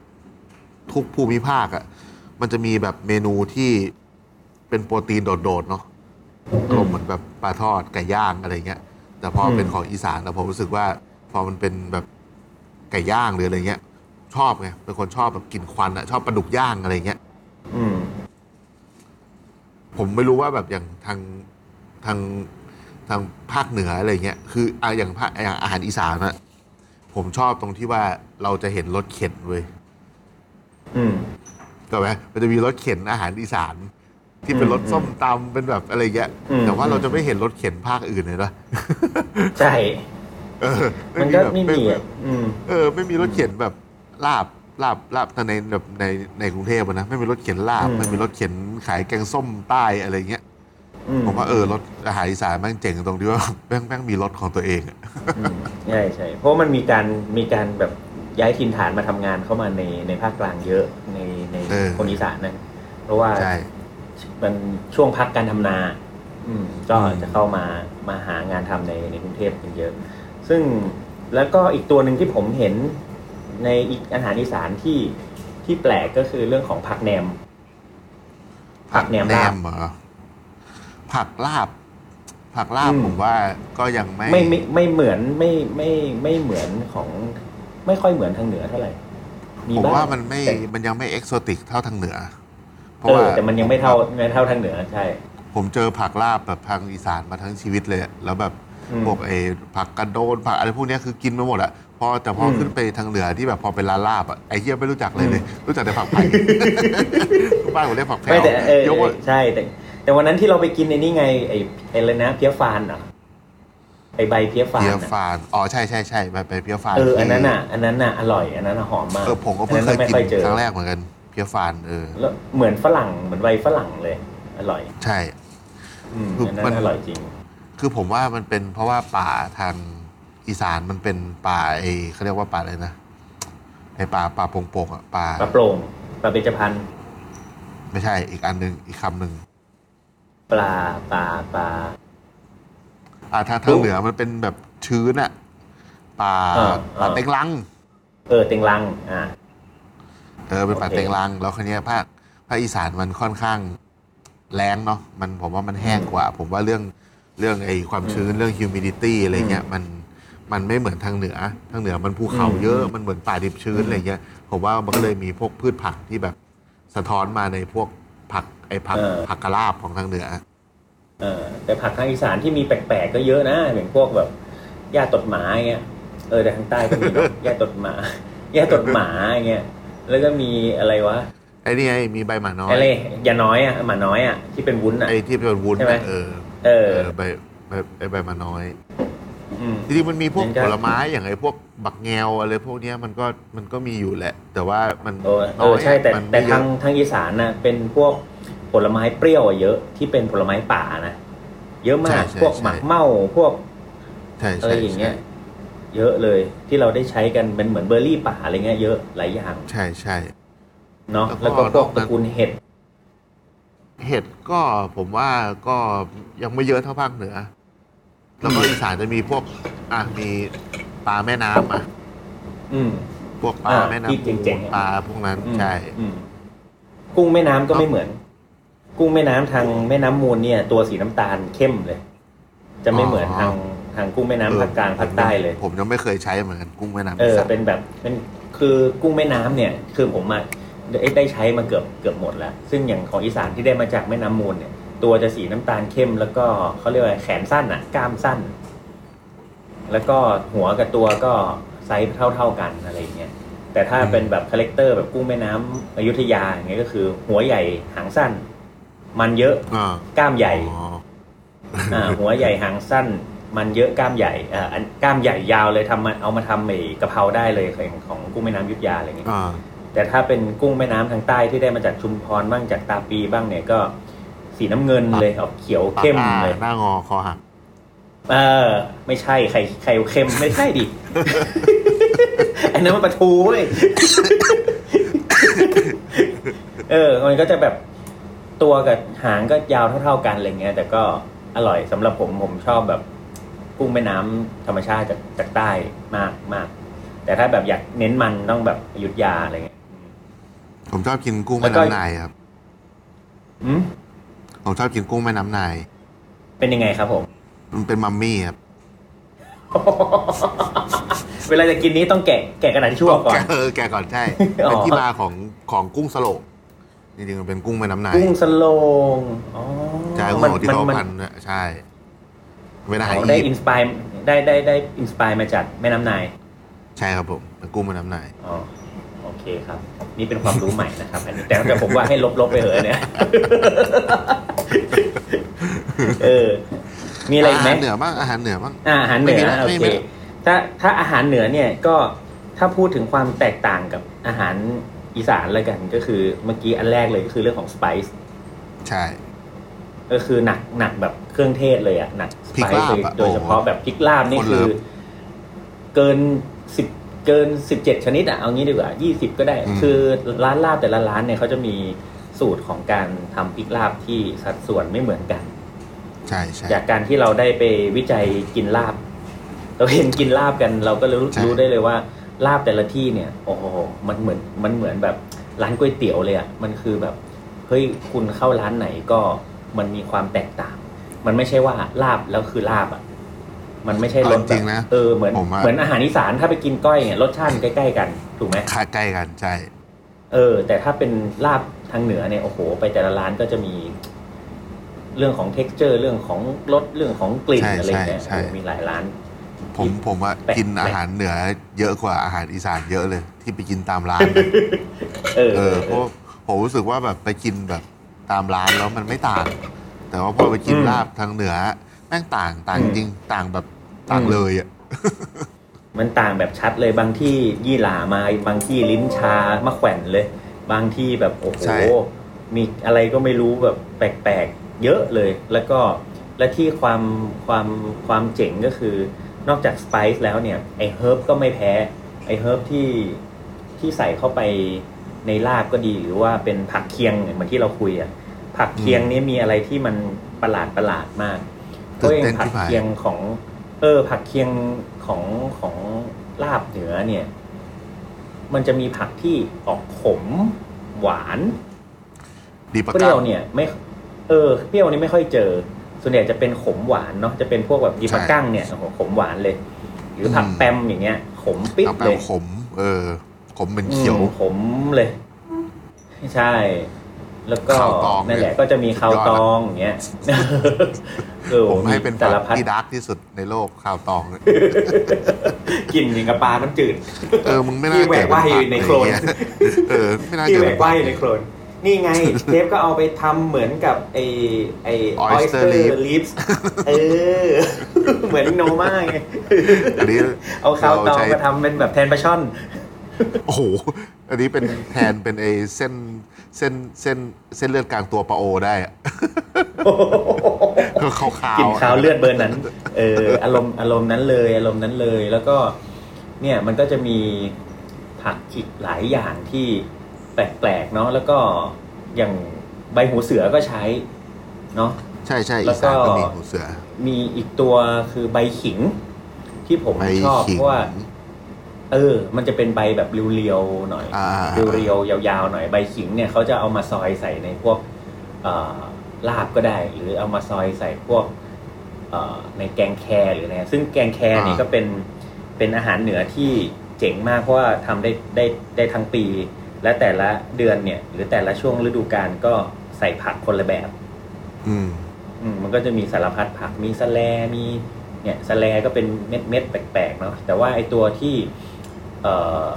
ทุกภูมิภาคอะ่ะ มันจะมีแบบเมนูที่ เป็นโปรตีนโดดๆเนาะอารมณ์เหมือนแบบปลาทอดไก่ย่างอะไรเงี้ย แต่พออมเป็นของอีสานแล้วผมรู้สึกว่า พอมันเป็นแบบไก่ย่างหรืออะไรเงี้ย ชอบไงเป็นคนชอบแบบกินควันอะ่ะชอบปลาดุกย่างอะไรเงี้ยอืมผมไม่รู้ว่าแบบอย่างทางทางทางภาคเหนืออะไรเงี้ยคืออะอย่างภาคอย่างอาหารอีสานอะผมชอบตรงที่ว่าเราจะเห็นรถเข็นเว้ยอืมถูกไหมมันจะมีรถเข็นอาหารอีสาน ที่เป็นอืมรถส้มตำเป็นแบบอะไรเงี้ยอืม แต่ว่าเราจะไม่เห็นรถเข็นภาคอื่นเลยนะใช่ เออมันก็แบบไม่มีอะอืม เออไม่มีรถเข็นแบบลาบลาบลาบในแบบในในกรุงเทพอะนะไม่มีรถเข็นลาบอืม ไม่มีรถเข็นขายแกงส้มใต้อะไรเงี้ยอืมผมว่าเออรถอาหารอีสานแม่งเจ๋งตรงที่ว่าแม่งแม่งมีรถของตัวเองอะอืมใช่ใช่เพราะมันมีการมีการแบบย้ายถิ่นฐานมาทำงานเข้ามาในในภาคกลางเยอะในในเออคนอีสานนะเพราะว่า ใช่ มันช่วงพักการทำนา อืมก็อืมจะเข้ามามาหางานทำในในกรุงเทพกันเยอะ ซึ่งแล้วก็อีกตัวหนึ่งที่ผมเห็นในอีกอาหารอีสานที่ที่แปลกก็คือเรื่องของผักแหนม ผักแหนมลาบเหรอผักลาบ ผักลาบอืมผมว่าก็ยังไม่ ไม่ไม่ไม่เหมือนไม่ไม่ไม่เหมือนของ ไม่ค่อยเหมือนทางเหนือเท่าไหร่ผมบ้งว่ามันไม่แต่มันยังไม่เอกโซติกเท่าทางเหนือ เพราะเอว่าอแต่มันยังไม่เท่าไม่เท่าทางเหนือใช่ ผมเจอผักลาบแบบทางอีสานมาทั้งชีวิตเลยอะแล้วแบบอืมพวกไอ้ผักกระโดนผักอะไรพวกเนี้ยคือกินมาหมดอะพอแต่พออม ขึ้นไปทางเหนือที่แบบพอเป็นร้านลาบอะไอ้เหี้ยไม่รู้จักเลยเลยอืมรู้จักแต่ผักไผ่ บ้านผมเรียกผักแผ่ไม่วแต่เออยกว่าใช่แต่ แต่วันนั้นที่เราไปกินในนี่ไงไอ้ไอ้อะไรนะเพี้ยฟานเหรอไอ้ใบเพี้ยฟานเพี้ยอะฟานอ๋อใช่ใช่ใช่ไปไปเพี้ยฟานเอออันที่นั้นอะอันนั้นอะอร่อยอันนั้นอะหอมมากเออผมก็เพิ่งอันเคนั้นยไม่กิค่อยเจนอครั้งแรกเหมือนกัน เพี้ยฟานเออแล้วเหมือนฝรั่งเหมือนใบฝรั่งเลย อร่อย ใช่อืมคืออันนั้มันนอร่อยจริง คือผมว่ามันเป็นเพราะว่าป่าทางอีสานมันเป็นป่าไอเขาเรียกว่าป่าอะไรนะไอป่าป่าโป่งๆอะป่าปลาโปร่งปลาเบญจพรรณไม่ใช่อีกอันหนึ่งอีกคำหนึ่งปลาปลาปลาอ่าทางทางเหนือมันเป็นแบบชื้นอะป่าเออป่าเออเต็งลัง เออเต็งลัง อ่าเออเป็นป่าโอเคเต็งลังแล้วคันนี้ยภาคภาคอีสานมันค่อนข้างแรงเนาะมันผมว่ามันแห้งกว่า ผมว่าเรื่องเรื่องไอความชื้นเรื่อง humidity อะไรเงี้ยมันมันไม่เหมือนทางเหนือ ทางเหนือมันภูเขาเยอะมันเหมือนป่าดิบชื้นอะไรเงี้ยผมว่ามันก็เลยมีพวกพืชผักที่แบบสะท้อนมาในพวกผักไอผักเออผักกะลาบของทางเหนือเออแต่ผักทางอีสานที่มีแปลกๆก็เยอะนะอย่างพวกแบบหญ้าตดหมาอย่างเงี้ยเออแต่ทางใต้ก็มีเนอะหญ้าตดหมาหญ้าตดหมาอย่างเงี้ย แล้วก็มีอะไรวะไอ้นี่ไงมีใบหมาน้อยอะไรยาน้อยอะหมาน้อยอะที่เป็นวุ้นอะไอ้ที่เป็นวุ้นใช่ไหมน่ะเออเอเอออใบใบไอ้ใบหมาน้อยอืมจริงๆมันมีพวกมันก็ผลไม้อย่างไอ้พวกบักแงวอะไรพวกเนี้ยมันก็มันก็มีอยู่แหละ แต่ว่ามันเออเอน้อยใช่แต่มันแต่ไม่เยทาอะงทางอีสานน่ะเป็นพวกผลไม้เปรี้ยวอะเยอะที่เป็นผลไม้ป่านะเยอะมากพวกหมักเม่าพวกใช่อะไรใช่อย่างเงี้ยใช่ เยอะเลย ที่เราได้ใช้กันเป็นเหมือนเบอร์รี่ป่าอะไรเงี้ยเยอะหลายอย่างใช่ใช่เนาะแล้แล้ววก็ก็พวกนอกนั้นตระกูลเห็ดเห็ดก็ผมว่าก็ยังไม่เยอะเท่าภาคเหนือ แล้วก็อีสานจะมีพวก อะมีปลาแม่น้ำอะอืมพวกปลาอ่าแม่ที่น้ำเจ๋งๆอะปลาพวกนั้นอืมใช่อืมกุ้งแม่น้ำก็ไม่เหมือน กุ้งแม่น้ำทางแม่น้ำมูลเนี่ย ตัวสีน้ำตาลเข้มเลย จะไม่เหมือนทาง ทางกุ้งแม่น้ำภาคกลางภาคใต้เลย ผมยังไม่เคยใช้เหมือนกันกุ้งแม่น้ำเออีอสานเป็นแบบเป็นคือกุ้งแม่น้ำเนี่ยคือผมอะได้ได้ใช้มาเกือบเกือบหมดแล้ว ซึ่งอย่างของอีสานที่ได้มาจากแม่น้ำมูลเนี่ย ตัวจะสีน้ำตาลเข้มแล้วก็เขาเรียกว่าแขนสั้นอะก้ามสั้น แล้วก็หัวกับตัวก็ไซส์เท่าเท่าๆกันอะไรอย่างเงี้ยแต่ถ้าเป็นแบบ character แบบกุ้งแม่น้ำอยุธยาอย่างเงี้ยก็คือ หัวใหญ่หางสั้น มันเยอะอ่าก้ามใหญ่อ๋ออ่าหัวใหญ่หางสั้น มันเยอะกล้ามใหญ่อ่าอันกล้ามใหญ่ยาวเลยทำมาเอามาทำไอ้กะเพราได้เลยของของกุ้งแม่น้ำอยุธยาอะไรเงี้ยอ่า แต่ถ้าเป็นกุ้งแม่น้ำทางใต้ที่ได้มาจากชุมพรบ้างจากตาปีบ้างเนี่ยก็สีน้ำเงินเลยออกเขียวเข้มปากเลย หน้างอคอหัก เออ ไม่ใช่ไข่ไข่เค็มไม่ใช่ดิ อันนั้นมันปลาทูเว้ย เออ มันก็จะแบบตัวกับหางก็ยาวเท่าๆกันอะไรเงี้ย แต่ก็อร่อยสำหรับผมผมชอบแบบ กุ้งแม่น้ำธรรมชาติจากจากใต้มากมาก แต่ถ้าแบบอยากเน้นมันต้องแบบอยุทธยาอะไรเงี้ย ผมชอบกินกุ้งแล้แม่วก็น้ำนายครับอืมผมชอบกินกุ้งแม่น้ำนาย เป็นยังไงครับผม มันเป็นมัมมี่ครับ เวลาจะกินนี้ต้องแกะแกะกระดาษทิชชู่ออกก่อนแกเออแกก่อนใช่อ๋อเป็นที่มาของของกุ้งสโลกจริงๆมันเป็นกุ้งแม่น้ำนาย กุ้งสโลง อ๋อ ใช่กุ้งมัสโลกที่เขามัพันเนี่ยใช่ เป็นอาหารอ๋อได้อีอิยินปต์สปายได้ได้ได้อินสปายมาจากแม่น้ำนาย ใช่ครับผมเป็นกุ้งแม่น้ำนายอ๋อโอเคครับ นี่เป็นความรู้ใหม่นะครับอันนี้แต่แต่ผมว่าให้ลบๆไปเหอะเนี่ยเออมีอะไรอีกไหมอาหารเหนือบ้างอาหารเหนือบ้างอ่าอาหารเหนือไม่มีนะโอไม่เคมีถ้าถ้าอาหารเหนือเนี่ยก็ถ้าพูดถึงความแตกต่างกับอาหารอีสานแล้วกันก็คือเมื่อกี้อันแรกเลยก็คือเรื่องของสไปซ์ใช่ ก็คือหนักหนักแบบเครื่องเทศเลยอะหนักสพริไปกลาซ์บเลยอะโดยเฉพาะแบบพริกลาบนี่คนคืเลิอฟเกินสิบเกินสิบเจ็ดชนิดอะเอางี้ดีกว่ายี่สิบก็ได้อืมคือร้านลาบแต่ละร้านเนี่ยเขาจะมีสูตรของการทำพริกลาบที่สัดส่วนไม่เหมือนกัน ใช่ใช่จากการที่เราได้ไปวิจัยกินลาบ เราเห็นกินลาบกัน เราก็เลยรู้ใช่รู้ได้เลยว่าลาบแต่ละที่เนี่ย โอ้โหมันเหมือนมันเหมือนแบบร้านก๋วยเตี๋ยวเลยอะมันคือแบบเฮ้ยคุณเข้าร้านไหนก็ มันมีความแตกต่าง มันไม่ใช่ว่าลาบแล้วคือลาบอะ มันไม่ใช่รสเอาจริงๆนะเออเหมือนผมอะ เหมือนอาหารอีสานถ้าไปกินก้อยเนี่ยรสชาติใกล้ๆกันถูกไหม ค่าใกล้กันใช่ เออ แต่ถ้าเป็นลาบทางเหนือเนี่ยโอ้โห ไปแต่ละร้านก็จะมี เรื่องของ t e x t อร์ เรื่องของรสเรื่องของกลิ่นใช่อะไรเงี้ยใช่ใช่โอ้มีหลายร้าน ผมผมว่าแปลก กินแปลกอาหารเหนือเยอะกว่าอาหารอีสานเยอะเลย ที่ไปกินตามร้าน เออเอเอออเพราะผมรู้สึกว่าแบบไปกินแบบ ตามร้านแล้วมันไม่ต่าง แต่ว่าพอไปกินอืม ลาบทางเหนือแม่งต่างต่างอืมจริงต่างแบบต่างอืมเลยอะ มันต่างแบบชัดเลยบางที่ยี่หร่ามาบางที่ลิ้นชามะแขวนเลย บางที่แบบโอ้โหใช่ มีอะไรก็ไม่รู้แบบแปลกๆ เยอะเลย แล้วก็และที่ความความความเจ๋งก็คือนอกจากสไปซ์แล้วเนี่ยไอเฮิร์บก็ไม่แพ้ไอเฮิร์บที่ที่ใส่เข้าไป ในลาบก็ดีหรือว่าเป็นผักเคียงเหมือนที่เราคุยอะผักเคียงนี้มีอะไรที่มันประหลาดประหลาดมากเพราะเองผักเคียงของ เออ ผักเคียงของของลาบเหนือเนี่ย มันจะมีผักที่ออกขมหวานดีปะเปรี้ก้ายวเนี่ย ไม่ เออเปรี้ยวนี่ไม่ค่อยเจอ ส่วนใหญ่จะเป็นขมหวานเนาะจะเป็นพวกแบบดีปะกั้งเนี่ยโอ้โหขมหวานเลย หรือผักแปมอย่างเงี้ย ขมปิ๊บเอาแปเลมยขม เออ ขมเป็นเขียวอืมขมเลย ใช่ แล้วก็ข้าวตองนั่นแหละเนี่ยก็จะมีข้าวสุดยอดตองอย่างเงี้ยเออผมให้เป็นสาผัรกพัดที่ดาร์กที่สุดในโลกข้าวตองเนี่ยกลิ่นอย่างกับปลาน้ำจืด เออมึงไม่น่าที่แหวเกิดกว่ายอยู่ในโคลนเยเออไม่น่าที่เกิดแหวเป็กนว่ายอยู่ในโคลนนี่ไงเทปก็เอาไปทำเหมือนกับไอไอ Oyster oyster leaf leaves เออ เหมือนโนมาไงอันนี้เอาข้าวตองใช้มาทำเป็นแบบแทนปลาช่อน โอ้โห อันนี้เป็นแทนเป็นไอเส้นเส้นเส้นเส้นเลือดกลางตัวปลาโอได้อะ ก็ขาวๆกินข้าวเลือดเบอร์นั้น เอออารมณ์อารมณ์นั้นเลย อารมณ์นั้นเลย แล้วก็เนี่ยมันก็จะมีผักอีกหลายอย่างที่แปลกๆเนาะแล้วก็อย่างใบหูเสือก็ใช้ เนาะ ใช่ใช่แล้อีวก็สานก็มีหูเสือ มีอีกตัวคือใบขิง ที่ผมใบชอบขิง เพราะว่า เออ มันจะเป็นใบแบบเรียวๆหน่อยอ่า เรียวๆยาวๆหน่อยใบขิงเนี่ยเขาจะเอามาซอยใส่ในพวกเอ่อลาบก็ได้ หรือเอามาซอยใส่พวกเอ่อในแกงแคหรืออะไรซึ่งแกงแคนี่อ่า ก็เป็นเป็นอาหารเหนือที่เจ๋งมากเพราะว่าทำได้ได้ได้ทั้งปี และแต่ละเดือนเนี่ย หรือแต่ละช่วงฤดูกาลก็ใส่ผักคนละแบบ อืม อืมมันก็จะมีสารพัดผักมีสะแลมีเนี่ยสะแลก็เป็นเม็ดเม็ดๆแปลกๆเนาะแต่ว่าไอตัวที่ เอ่อ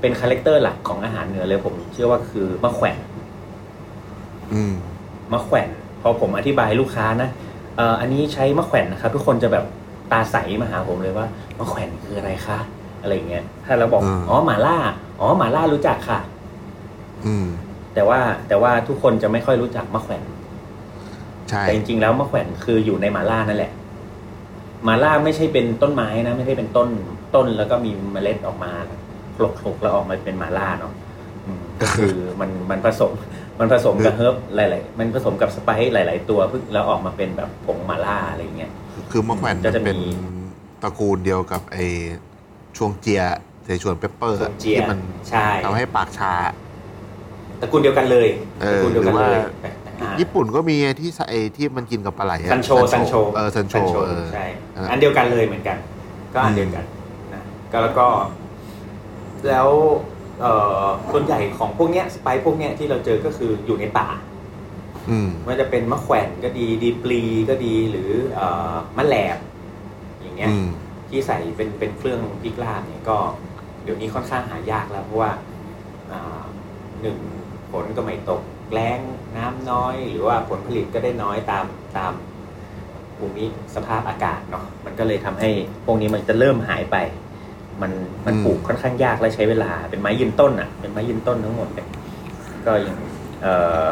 เป็น character หลักของอาหารเหนือเลยผมเชื่อว่าคือมะแขว่นอืมมะแขวนพอผมอธิบายให้ลูกค้านะเอ่ออันนี้ใช้มะแขวนนะครับ ทุกคนจะแบบตาใสมาหาผมเลยว่ามะแขวนคืออะไรคะอะไรอย่างเงี้ยถ้าเราบอกอืมอ๋อหมาล่าอ๋อหมาล่ารู้จักค่ะ อืม แต่ว่าแต่ว่าทุกคนจะไม่ค่อยรู้จักมะแขวนใช่แต่จริงๆแล้วมะแขวนคืออยู่ในหมาล่านั่นแหละหมาล่าไม่ใช่เป็นต้นไม้นะ ไม่ใช่เป็นต้น ต้นแล้วก็มีเมล็ดออกมาคลกๆแล้วออกมาเป็นหมาล่าเนาะอืมก็คือมันมันผสมมันผสมกับ herb หลาย ๆ มันผสมกับ spice หลาย ๆ ตัวเพิ่งแล้วออกมาเป็นแบบผงหมาล่าอะไรอย่างเงี้ย คือมะแขว่นก็จะมี เป็นตระกูลเดียวกับไอชวงเจีย Sichuan pepper ชวงเจียที่มันใช่ทำให้ปากชา ตระกูลเดียวกันเลยเอตระกูลเดียวกันเลยหรือว่าแต่อ่าญี่ปุ่นก็มีไอ้ที่ไอที่มันกินกับปลาไหลอะซันโชซันโชเออซันโชเออ ใช่เอออัอันเดียวกันเลยเหมือนกัน ก็อันเดียวกันนะ ก็แล้วก็ แล้วเอ่อส่วนใหญ่ของพวกเนี้ยสไปซ์พวกเนี้ยที่เราเจอก็คืออยู่ในป่าอืมไมันจะเป็นมะแขวนก็ดีดีปลีก็ดีหรือเอ่อมะแหลบอย่างเงี้ย อืม ที่ใส่เป็นเป็นเครื่องพริกลาบเนี่ยก็เดี๋ยวนี้ค่อนข้างหายากแล้ว เพราะว่าอ่าหนึ่งฝนก็ไม่ตกแล้งน้ำน้อย หรือว่าผลผลิตก็ได้น้อยตามตามภูมิสภาพอากาศเนาะมันก็เลยทำให้พวกนี้มันจะเริ่มหายไป มันมันอืมปลูกค่อนข้างยากและใช้เวลา เป็นไม้ยืนต้นอะ เป็นไม้ยืนต้นทั้งหมดเลยก็อย่างเอ่อ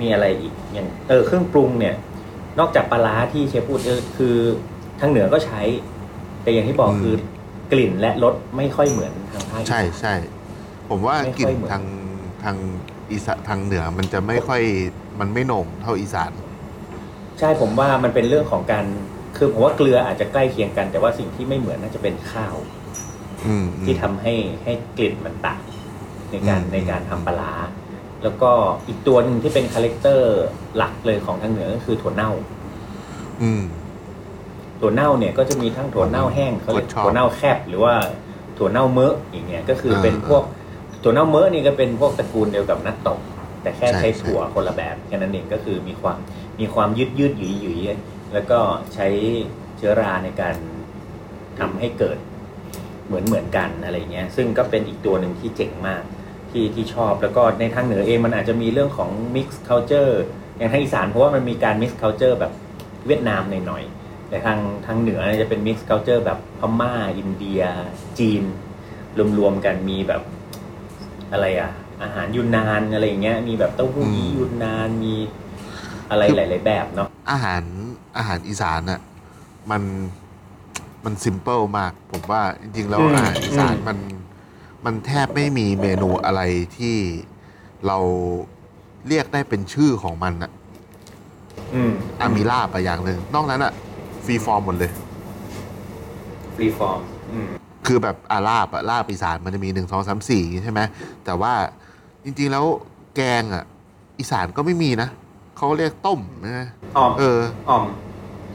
มีอะไรอีกอย่างเออเครื่องปรุงเนี่ย นอกจากปลาร้าที่เชฟพูดเออคือทางเหนือก็ใช้ แต่อย่างที่บอกอืมคือกลิ่นและรสไม่ค่อยเหมือนทางภาคอีสานใช่ใช่ผมว่าไม่กลิ่ค่อนยเหมือนทางทางอีสานทางเหนือมันจะไม่ค่อยมันไม่โหน่งเท่าอีสาน ใช่ผมว่ามันเป็นเรื่องของการคือผมว่าเกลืออาจจะใกล้เคียงกัน แต่ว่าสิ่งที่ไม่เหมือนน่าจะเป็นข้าว อืมที่ทำให้ให้กลิ่นมันต่างในการอืม ในการทำปลาร้าแล้วก็อีกตัวหนึ่งที่เป็น character หลักเลยของทางเหนือก็คือถั่วเน่า อืม ถั่วเน่าเนี่ยก็จะมีทั้งถั่วเน่าแห้งเขาเรียกคนชอบถั่วเน่าแข็บหรือว่าถั่วเน่าเมอะอย่างเงี้ยก็คือเออเป็นพวกถั่วเน่าเมอะนี่ก็เป็นพวกตระกูลเดียวกับนัตโตะแต่แค่ใช่ใช้ใช่ ถั่วคนละแบบแค่นั้นเองก็คือมีความมีความยืดยืดหยุยหยุยแล้วก็ใช้เชื้อราในการทำให้เกิด เหมือนเหมือนกันอะไรเงี้ยซึ่งก็เป็นอีกตัวหนึ่งที่เจ๋งมากที่ที่ชอบแล้วก็ในทางเหนือเองมันอาจจะมีเรื่องของ mix culture อย่างทางอีสานเพราะว่ามันมีการ mix culture แบบเวียดนามหน่อยๆแต่ทางทางเหนือจะเป็น mix culture แบบพม่า อินเดีย จีน รวมๆกันมีแบบอะไรอะอาหารยูนนานอะไรเงี้ยมีแบบเต้าหู้ยี้ยูนนานมีอะไรหลาย ๆ แบบเนาะอาหารอาหารอีสานน่ะมัน มันซิมเ l ิลมาก ผมว่าจริงๆแล้วอืมอาหารอีสานอืมมันมันแทบไม่มีเมนูอะไรที่เราเรียกได้เป็นชื่อของมันอะอืมอะมีลาบอะอย่างหนึ่งนอกนั้นอะ free form หมดเลย free form อืมคือแบบอาลาบอะลาบอีสานมันจะมีหนึ่งสองสามสี่ใช่ไหมแต่ว่าจริง ๆ แล้วแกงอะอีสานก็ไม่มีนะเขาเรียกต้มนะอ่อมเอออ่อม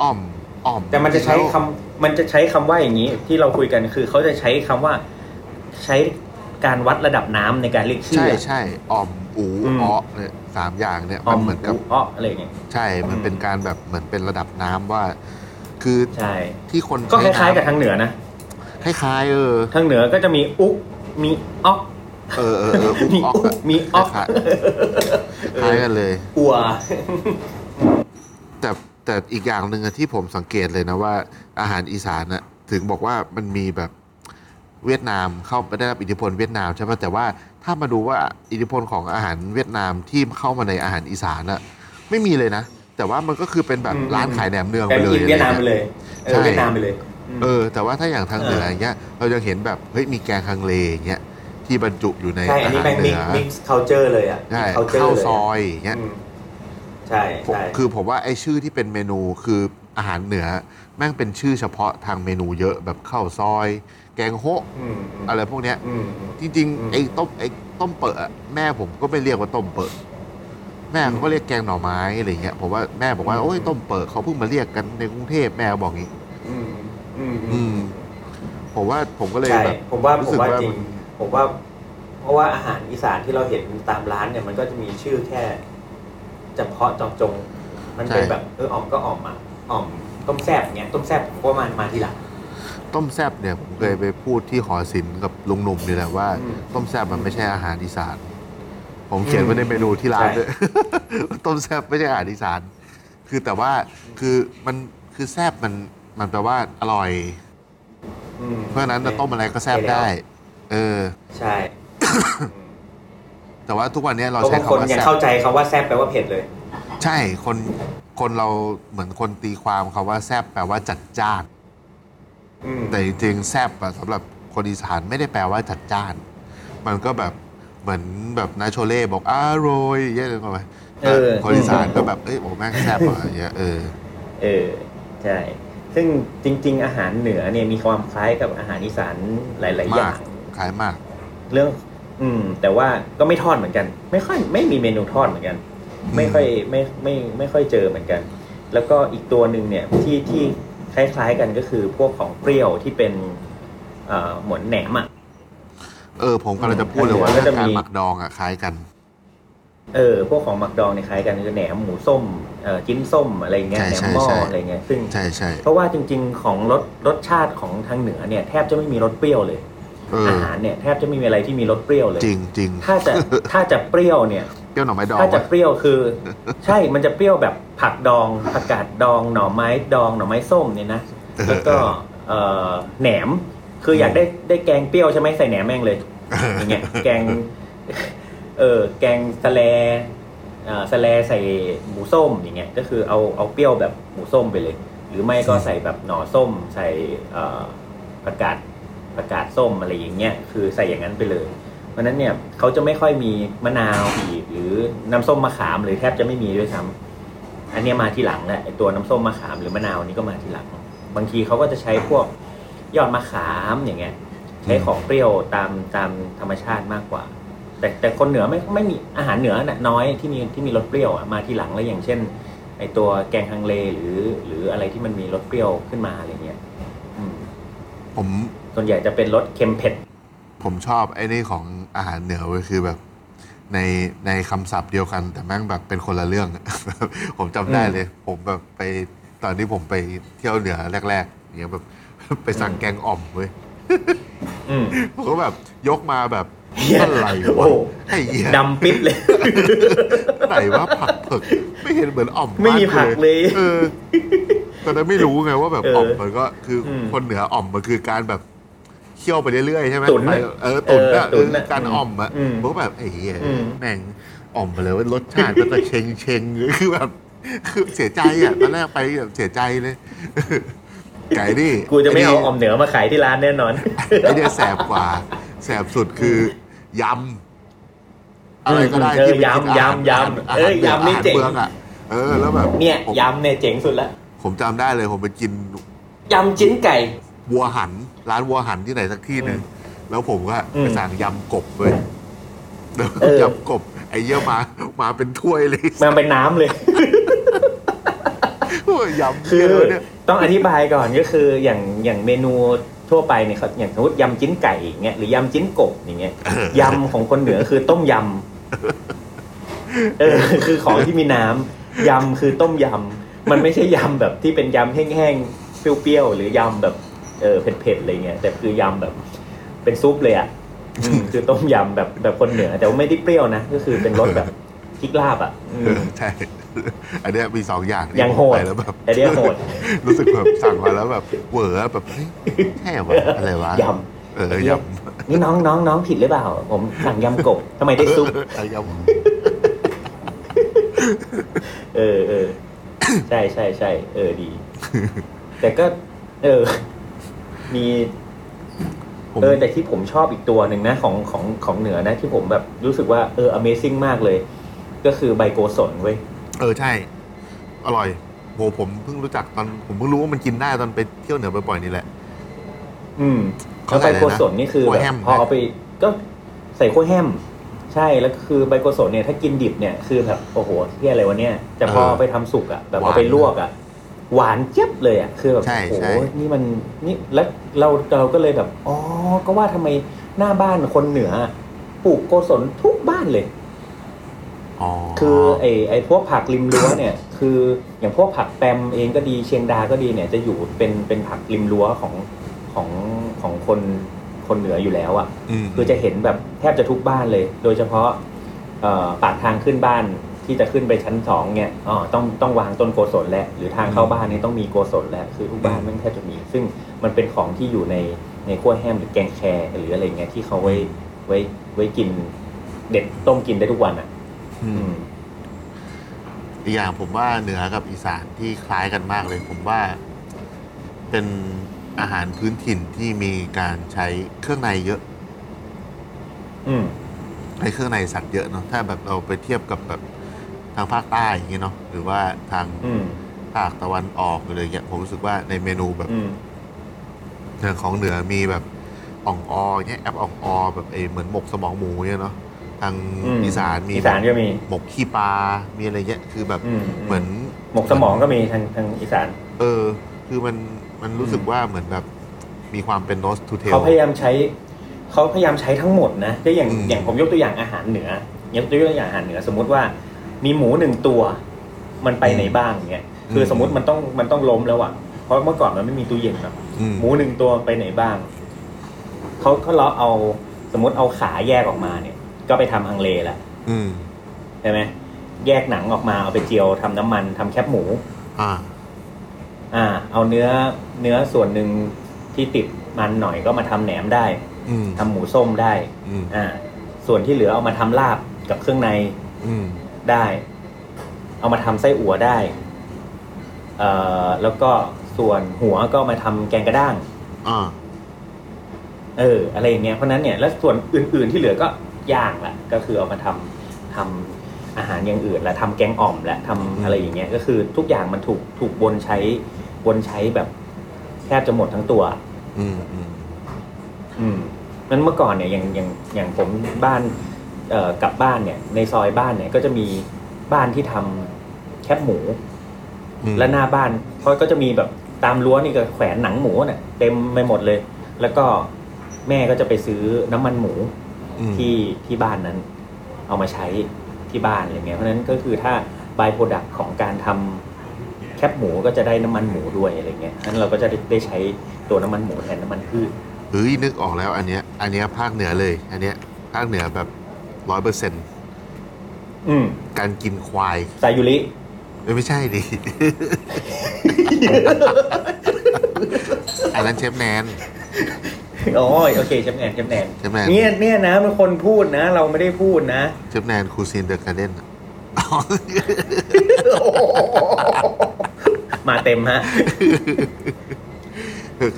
อ่อม อ่อมแต่มันจะใช้แล้วคำมันจะใช้คำว่าอย่างนี้ที่เราคุยกันคือเขาจะใช้คำว่าใช้การวัดระดับน้ำในการเรียกชื่อ ใช่ใช่อ่อมอูอืม อ้อเนี่ยสามอย่างเนี่ยอ่อมันมเหมือนกับหูเพาะอะไรอย่างเงี้ย ใช่ มันอืม เป็นการแบบเหมือนเป็นระดับน้ำว่า คือใช่ ที่คนก็คใช้ล้ายๆกับน้ำทางเหนือนะคล้ายๆเออ ทางเหนือก็จะมีอุกมีออก เออเออเอออุ๊มีออกอุ๊อะมีออก คล้ายคล้ายกันเลย อัว แต่แต่อีกอย่างหนึ่งอะที่ผมสังเกตเลยนะว่าอาหารอีสานน่ะถึงบอกว่ามันมีแบบเวียดนามเข้าไปได้รับอิทธิพลเวียดนามใช่ไหมแต่ว่าถ้ามาดูว่าอิทธิพลของอาหารเวียดนามที่เข้ามาในอาหารอีสานอะไม่มีเลยนะ แต่ว่ามันก็คือเป็นแบบอืมร้านขายแหนมเนืองแต่ไปเลยกินเวียดนามอะไปไรเลงี้ยเอใช่อเวียดนามไปเลยมเออ แต่ว่าถ้าอย่างทางเหนือเออออย่างเงี้ยเราจะเห็นแบบเฮ้ยมีแกงฮังเลอย่างเงี้ยที่บรรจุอยู่ในใช่อันอานี้หารแม่งเหมินืกอมิกซ์เคาเจอร์เลยอะใช่ culture ข้าวเลยะซอยอย่างเงี้ยอืม ใช่ผมใช่คือผมว่าไอ้ชื่อที่เป็นเมนูคืออาหารเหนือ แม่งเป็นชื่อเฉพาะทางเมนูเยอะแบบข้าวซอย แกงโฮะอืมอะไรพวกเนี้ย อืมอืม จริงอืม ๆไอ้ต้มไอ้ต้มเปอะอะแม่ผมก็ไม่เรียกว่าต้มเปอะแม่เขาก็เรียกแกงหน่อไม้อะไรเงี้ยผมว่าแม่บอกว่าอืมโอ้ยต้มเปอะเขาเพิ่งมาเรียกกันในกรุงเทพแม่บอกงี้ อืมอืมอืมผมว่าผมก็เลยใช่แบบผมว่ารู้ผมสึกว่าว่าจริง ผมว่า เพราะว่าอาหารอีสานที่เราเห็นตามร้านเนี่ยมันก็จะมีชื่อแค่ เฉพาะเจาะจง มันเป็นแบบเอออ่อมก็อ่อมอะอ่อมต้มแซ่บเงี้ยต้มแซ่บผมก็มามาทีหลัง ต้มแซบเนี่ยผมเคยไปพูดที่หอศิลป์กับลุงหนุ่มนี่แหละว่า อืมต้มแซบมันไม่ใช่อาหารอีสาน ผมเขียนไว้ในเมนูที่ร้านใช่ ด้วย ต้มแซบไม่ใช่อาหารอีสาน คือแต่ว่าคือมันคือแซบมันมันแปลว่าอร่อย อืมเพราะฉะนั้นจะต้มอะไรก็แซบใช่แล้วได้ เออ ใช่ อืม แต่ว่าทุกวันนี้เราเพราะใช้บางคนคำว่ายังแซบเข้าใจคาว่าแซ่บแปลว่าเผ็ดเลย ใช่คนคนเราเหมือนคนตีความคาว่าแซบแปลว่าจัดจ้าน อืมแต่จริงๆแซบอะสำหรับคนอีสานไม่ได้แปลว่าจัดจ้าน มันก็แบบเหมือนแบบนาโชเล่บอกอร่อยอย่างเงี้ยเลยเข้าไปเออ คนอีสานก็แบบเอ้ยโอ้แม่งแซบอะอย่างเงี้ยเออ เออใช่ ซึ่งจริง ๆ อาหารเหนือเนี่ยมีความคล้ายกับอาหารอีสานหลาย ๆ อมาย่ากง ขายมาก เรื่อง อืม แต่ว่าก็ไม่ทอดเหมือนกัน ไม่ค่อยไม่มีเมนูทอดเหมือนกัน ไม่ค่อยไม่ไม่ไม่ค่อยเจอเหมือนกัน แล้วก็อีกตัวหนึ่งเนี่ยที่ที่คล้ายๆกันก็คือพวกของเปรี้ยวที่เป็นเอ่อเหมือนแหนมอะ เออ ผมกำลังจะพูดเลยว่าก็จะมีการหมักดองอะคล้ายกัน เออ พวกของหมักดองเนี่ยคล้ายกันคือแหนมหมูส้มเอ่อจิ้นส้มอะไรเงี้ยใช่แหนมใช่หม้อใช่อะไรเงี้ยซึ่งใช่ใช่เพราะว่าจริง ๆ ของรสรสชาติของทางเหนือเนี่ยแทบจะไม่มีรสเปรี้ยวเลยเอออาหารเนี่ยแทบจะไม่มีอะไรที่มีรสเปรี้ยวเลยจริงจริงถ้าจะถ้าจะเปรี้ยวเนี่ยเปรี้ยวหน่อไม้ดองถ้าจะวะเปรี้ยวคือ ใช่มันจะเปรี้ยวแบบผักดองผักกาดดองหน่อไม้ดองหน่อไม้ส้มเนี่ยนะแล้วก็เอ่อแหนมคืออยากได้ได้แกงเปรี้ยวใช่ไหมใส่แหนมแม่งเลยอย่างเงี้ยแกงเออแกงสะแลเอ่อสะแลใส่หมูส้มอย่างเงี้ยก็คือเอาเอาเปรี้ยวแบบหมูส้มไปเลย หรือไม่ก็ใส่แบบหน่อส้ม ใส่เอ่อผักกาด ประกาศส้มอะไรอย่างเงี้ยคือใส่อย่างนั้นไปเลย เพราะนั้นเนี่ยเขาจะไม่ค่อยมีมะนาวบีบหรือน้ำส้มมะขามหรือแทบจะไม่มีด้วยซ้ำอันนี้มาทีหลังแหละไอตัวน้ำส้มมะขามหรือมะนาวนี่ก็มาทีหลัง บางทีเขาก็จะใช้พวกยอดมะขามอย่างเงี้ยใช้ของเปรี้ยวตามตามธรรมชาติมากกว่า แต่แต่คนเหนือไม่ไม่มีอาหารเหนือน่ะน้อยที่มีที่มีรสเปรี้ยวมาทีหลังแล้วอย่างเช่นไอตัวแกงฮังเลหรือ หรืออะไรที่มันมีรสเปรี้ยวขึ้นมาอะไรเงี้ย ผมส่วนใหญ่จะเป็นรสเค็มเผ็ด ผมชอบไอ้นี่ของอาหารเหนือเว้ยคือแบบ ในในคำศัพท์เดียวกัน แต่แม่งแบบเป็นคนละเรื่อง ผมจำได้เลย ผมแบบไปตอนที่ผมไปเที่ยวเหนือแรกๆอย่างเงี้ยแบบไปสั่งแกงอ่อมเว้ยอืม ผมก็แบบยกมาแบบเหี้ยอะไรโอ้ วะไอ้เหี้ยดำปิดเลย ไหนว่าผักเผือกไม่เห็นเหมือนอ่อมไม่มีผักเลย เออ ตอนนั้นไม่รู้ไงว่าแบบเอออ่อมมันก็คืออมคนเหนืออ่อมมันคือการแบบเคี่ยวไปเรื่อยๆใช่ไหมตุ๋นไปน่ะเออตุ๋นอะเออตุ๋นน่ะเออการอ่อมอะอืมผมก็แบบไอ้เหี้ยอืมแม่งอ่อมไปเลยว่ารสชาติก็จะเชงเชงๆคือแบบคือเสียใจอะตอนแรกไปแบบเสียใจเลยไก่นี่กูจะไม่เอาอไอมเหนือมาขายที่ร้านแน่นอนไอ้เนี่ยแสบกว่า แสบสุดคือยำอะไรก็ได้เออที่เป็นยำอาหารยำยำอาหารเออยำนี่อาหารเจ๋งมืองอะเออแล้วแบบเนี่ยผมยำเนี่ยเจ๋งสุดละ ผมจำได้เลยผมไปกินยำจิ้นไก่ วัวหัน ร้านวัวหันที่ไหนสักที่หนึ่งแล้วผมก็อืม ไปสั่งยำกบเลยแล้วเออ ยำกบ ไอ้เยี่ยมามาเป็นถ้วยเลยมันเป็นน้ำเลย โอ้ยยำคือเยอะเนี่ยต้องอธิบายก่อนก็คืออย่างอย่างเมนูทั่วไปเนี่ยเขาอย่างสมมติยำจิ้นไก่อย่างเงี้ยหรือยำจิ้นกบอย่างเงี้ยยำของคนเหนือคือต้มยำเออคือของที่มีน้ำยำคือต้มยำ มันไม่ใช่ยำแบบที่เป็นยำแห้งๆเปรี้ยวๆหรือยำแบบเออเผ็ดๆอะไรเงี้ยแต่คือยำแบบเป็นซุปเลยอะอืมคือต้มยำแบบแบบคนเหนือ แต่ว่าไม่ได้เปรี้ยวนะก็คือเป็นรสแบบพริกลาบอะอืมใช่ อันเนี้ยมีสองอย่างที่ยังโหดผมไปแล้วแบบแต่เนี้ยโหด รู้สึกแบบสั่งมาแล้วแบบเหวอแบบเฮ้ยแค่วะอะไรวะยเออยำนี่น้องน้องน้องผิดหรือเปล่า ผมสั่งยำกบทำไมได้ซุปเออยำเออเออ ใช่ใช่ใช่เออดี แต่ก็ เออ มีผมเออแต่ที่ผมชอบอีกตัวหนึ่งนะของของของเหนือนะ ที่ผมแบบรู้สึกว่าเออ Amazing มากเลย ก็คือใบโกสนเว้ยเออใช่ อร่อยโหผมเพิ่งรู้จักตอนผมเพิ่งรู้ว่ามันกินได้ตอนไปเที่ยวเหนือบ่อยๆนี่แหละ อืมเขาแล้วใส่ใบอะไรนะโกสนนี่คือคั่วแบบแฮมพอเอาไปก็ใส่ขั้วแฮม ใช่แล้วคือใบโกสนเนี่ยถ้ากินดิบเนี่ยคือแบบโอ้โหที่อะไรวะเนี่ยแต่พอเอาไปทำสุกอะแบบเอาไปลวกอะหวานเจี๊ยบเลยอะคือแบบใช่โอ้โหใช่ นี่มันนี่แล้วเราเราก็เลยแบบอ๋อก็ว่าทำไมหน้าบ้านคนเหนือปลูกโกศลทุกบ้านเลย อ๋อ คือไอ้ไอ้พวกผักริมรั้วเนี่ย คืออย่างพวกผักแปมเองก็ดีเชียงดาก็ดีเนี่ยจะอยู่เป็นเป็นผักริมรั้วของของของคน คนเหนืออยู่แล้วอะมคือจะเห็นแบบแทบจะทุกบ้านเลย โดยเฉพาะเอ่อปากทางขึ้นบ้านที่จะขึ้นไปชั้นสองเนี่ยอ๋อต้องต้องวางต้นโกศลแล้วหรือทางเข้าบ้านนี่ต้องมีโกศลแล้วคือทุกบ้านมันแทบจะมี ซึ่งมันเป็นของที่อยู่ในในขั้วแฮมหรือแกงแครหรืออะไรเงี้ยที่เขาไว้ไว้ไว้กิน เด็ดต้มกินได้ทุกวันอะอือืมมอีกอย่างผมว่าเหนือกับอีสานที่คล้ายกันมากเลย ผมว่าเป็น อาหารพื้นถิ่นที่มีการใช้เครื่องในเยอะอืมใช้เครื่องในสัตว์เยอะเนาะถ้าแบบเราไปเทียบกับแบบทางภาคใต้อย่างเงี้ยเนาะหรือว่าทางอืมภาคตะวันออกหรืออะไรเงี้ยผมรู้สึกว่าในเมนูแบบอืมอย่างของเหนือมีแบบอ่องออเงี้ยแอ๊บอ่องออแบบเออเหมือนหมกสมองหมูเนี่ยเนาะทางอืมอีสานมีอีสานก็มี หมกขี้ปลา มีอะไรเงี้ยคือแบบอืมเหมือน หมกสมองก็มีทางทางอีสาน เออ คือมัน มันรู้สึกว่าเหมือนแบบมีความเป็น nose to tail เขาพยายามใช้เขาพยายามใช้ทั้งหมดนะก็อย่างอืม อย่างผมยกตัวอย่างอาหารเหนือยกตัวอย่างอาหารเหนือ สมมุติว่ามีหมูหนึ่งตัวมันไปไหนบ้างเงี้ยคือสมมติมันต้องมันต้องล้มแล้วอะเพราะเมื่อก่อนมันไม่มีตู้เย็นเนอะอืม หมูหนึ่งตัวไปไหนบ้าง เขาก็เลาะเอาสมมติเอาขาแยกออกมาเนี่ย ก็ไปทำฮังเลละอืม ใช่ไหมแยกหนังออกมาเอาไปเจียวทำน้ำมันทำแคบหมู อ่า อ่า เอาเนื้อเนื้อส่วนหนึ่งที่ติดมันหน่อยก็มาทำแหนมได้อืมทำหมูส้มได้อืม อ่า ส่วนที่เหลือเอามาทำลาบกับเครื่องในอืม ได้ เอามาทำไส้อั่วได้เอ่อแล้วก็ส่วนหัวก็มาทำแกงกระด้าง อ่า เออ อะไรอย่างเงี้ยเพราะฉะนั้นเนี่ยแล้วส่วนอื่น ๆที่เหลือก็ย่างละก็คือเอามาทำทำอาหารอย่างอื่นและทำแกงอ่อมและทำอะไรอย่างเงี้ย ก็คือทุกอย่างมันถูกถูกวนใช้ วนใช้แบบแทบจะหมดทั้งตัว อืมอืมอืมนั้นเมื่อก่อนเนี่ยอย่างอย่างอย่างผมบ้านเอ่อกลับบ้านเนี่ย ในซอยบ้านเนี่ยก็จะมีบ้านที่ทำแคบหมู อืมและหน้าบ้านเขาก็จะมีแบบตามรั้วนี่ก็แขวนหนังหมูเนี่ยเต็มไปหมดเลย แล้วก็แม่ก็จะไปซื้อน้ำมันหมู อืมที่ที่บ้านนั้นเอามาใช้ที่บ้านอะไรเงี้ยเพราะฉะนั้นก็คือถ้าบายโปรดักของการทำแคบหมูก็จะได้น้ำมันหมูด้วยอะไรเงี้ยนั้นเราก็จะได้ได้ใช้ตัวน้ำมันหมูแทนน้ำมันพืชเฮ้ยนึกออกแล้วอันเนี้ยอันเนี้ยภาคเหนือเลย อันเนี้ยภาคเหนือแบบร้อยเปอร์เซ็นต์อืมการกินควายซายุริ เอ้ยไม่ใช่ดิ อันนั้นเชฟแนน อ๋อโอเคเชฟแนนเชฟแนนเชฟแนนเนี่ยเนี่ยนะเป็นคนพูดนะ เราไม่ได้พูดนะ เชฟแนนคูซีนเดอะการ์เด้น มาเต็มฮะ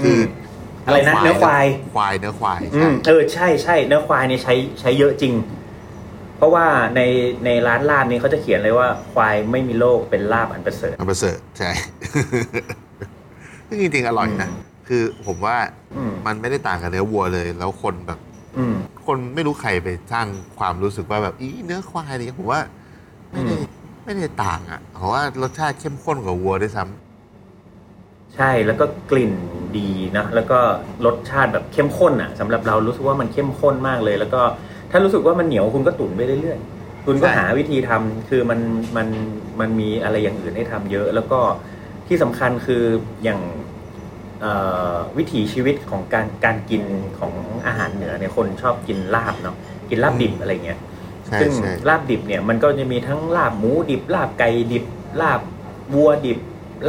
คือมอะไรนะเนื้อควาย ควายเนื้อควายอืใช่มเออใช่ใช่เนื้อควายเนี่ยใช้ใช้เยอะจริง เพราะว่าในในร้านลาบนี้เขาจะเขียนเลยว่า ควายไม่มีโรคเป็นลาบอันประเสริฐอันประเสริฐใช่ซึ่งจริงๆอร่อยนะอืมคือผมว่าอืมมันไม่ได้ต่างกับเนื้อวัวเลย แล้วคนแบบอืมคนไม่รู้ใครไปสร้างความรู้สึกว่าแบบอีเนื้อควายนี่ผมว่า ไม่ได้อืม ไม่ได้ต่างอะเพราะว่ารสชาติเข้มข้นกว่าวัวด้วยซ้ำใช่แล้วก็กลิ่นดีนะแล้วก็รสชาติแบบเข้มข้นอะสำหรับเรารู้สึกว่ามันเข้มข้นมากเลย แล้วก็ถ้ารู้สึกว่ามันเหนียวคุณก็ตุ๋นไปเรื่อยๆคุณก็หาวิธีทำคือมันมันมันมีอะไรอย่างอื่นให้ทำเยอะ แล้วก็ที่สำคัญคืออย่างเอ่อวิถีชีวิตของการการกินของอาหารเหนือเนี่ยคนชอบกินลาบเนาะกินลาบดิบอะไรเงี้ย ซึ่งใช่ลาบดิบเนี่ยมันก็จะมีทั้งลาบหมูดิบ ลาบไก่ดิบ ลาบวัวดิบ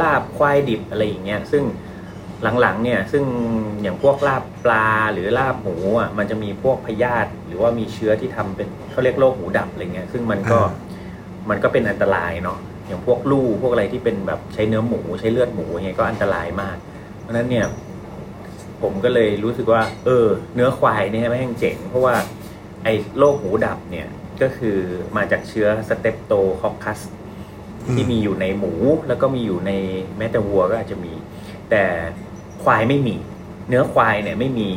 ลาบควายดิบอะไรอย่างเงี้ยซึ่งหลังๆเนี่ยซึ่งอย่างพวกลาบปลาหรือลาบหมูอะมันจะมีพวกพยาธิหรือว่ามีเชื้อที่ทำเป็นเขาเรียกโรคหูดับอะไรเงี้ยซึ่งมันก็มันก็เป็นอันตรายเนาะอย่างพวกลู่พวกอะไรที่เป็นแบบใช้เนื้อหมูใช้เลือดหมูอย่างเงี้ยก็อันตรายมาก เพราะฉะนั้นเนี่ย ผมก็เลยรู้สึกว่า เออ เนื้อควายเนี่ยแม่งเจ๋ง เพราะว่าไอ้โรคหูดับเนี่ย ก็คือมาจากเชื้อสเตปโตคอคคัสที่มีอยู่ในหมูแล้วก็มีอยู่ในแม้แต่วัวก็อาจจะมี แต่ควายไม่มี เนื้อควายเนี่ยไม่มี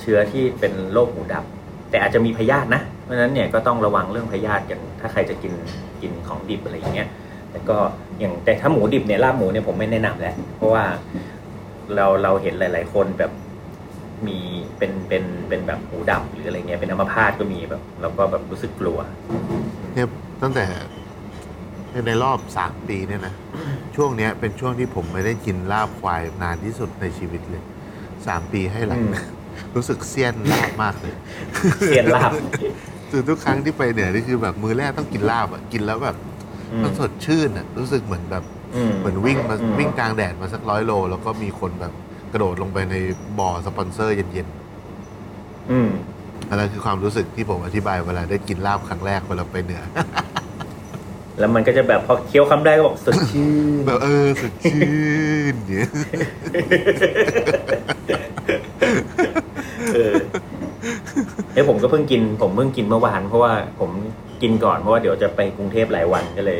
เชื้อที่เป็นโรคหูดับ แต่อาจจะมีพยาธินะ เพราะฉะนั้นเนี่ยก็ต้องระวังเรื่องพยาธิกันถ้าใครจะกินกินของดิบอะไรอย่างเงี้ยแต่ก็อย่างแต่ถ้าหมูดิบเนี่ยลาบหมูเนี่ยผมไม่แนะนำแล้วเพราะว่าเราเราเห็นหลาย ๆ คนแบบ มีเป็นเป็นเป็นแบบหูดับหรืออะไรเงี้ยเป็นอัมพาตก็มีแบบเราก็แบบรู้สึกกลัวเนี่ยตั้งแต่ในรอบสามปีเนี่ยนะ ช่วงเนี้ยเป็นช่วงที่ผมไม่ได้กินลาบควายนานที่สุดในชีวิตเลยสามปีให้หลังอืมรู้สึกเซียนลาบมากเลยเสียนลาบคือทุกครั้งที่ไปเหนือนี่คือแบบมือแรกต้องกินลาบอะกินแล้วแบบอืมมันสดชื่นอะรู้สึกเหมือนแบบอืมเหมือนวิ่งมาอืมวิ่งกลางแดดมาสักร้อยโล แล้วก็มีคนแบบ กระโดดลงไปในบ่อสปอนเซอร์เย็นอืมๆอันนั้นคือความรู้สึกที่ผมอธิบายเวลาได้กินลาบครั้งแรกเวลาไปเหนือ แล้วมันก็จะแบบพอเคี้ยวคำได้ก็บอกสดชื่นแบบเออสดชื่นเนี่ยเออเอ้ยผมก็เพิ่งกิน ผมเพิ่งกินเมื่อวานเพราะว่าผมกินก่อนเพราะว่าเดี๋ยวจะไปกรุงเทพหลายวันก็เลย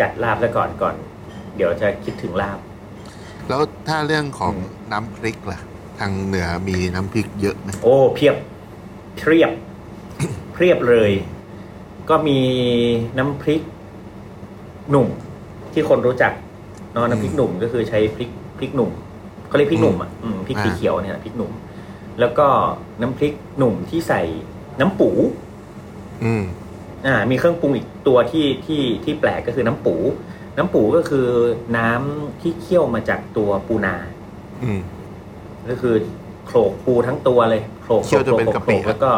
จัดลาบซะก่อนก่อน เดี๋ยวจะคิดถึงลาบ แล้วถ้าเรื่องของอืมน้ำพริกล่ะ ทางเหนือมีน้ำพริกเยอะไหมโอ้เพียบเพียบเพียบเลย ก็มีน้ำพริกหนุ่มที่คนรู้จักเนอะน้ำพริกหนุ่มก็คือใช้พริกพริกหนุ่มเขาเรียกพริกหนุ่มอะอืมพริกสีเขียวเนี่ยพริกหนุ่ม แล้วก็น้ำพริกหนุ่มที่ใส่น้ำปู อืมอ่า มีเครื่องปรุงอีกตัวที่ที่ที่แปลกก็คือน้ำปู น้ำปูก็คือน้ำที่เคี่ยวมาจากตัวปูนา อืม ก็คือโขลกปูทั้งตัวเลยโขลกเคี่ยวจนเป็นกะปิโขลแล้วก็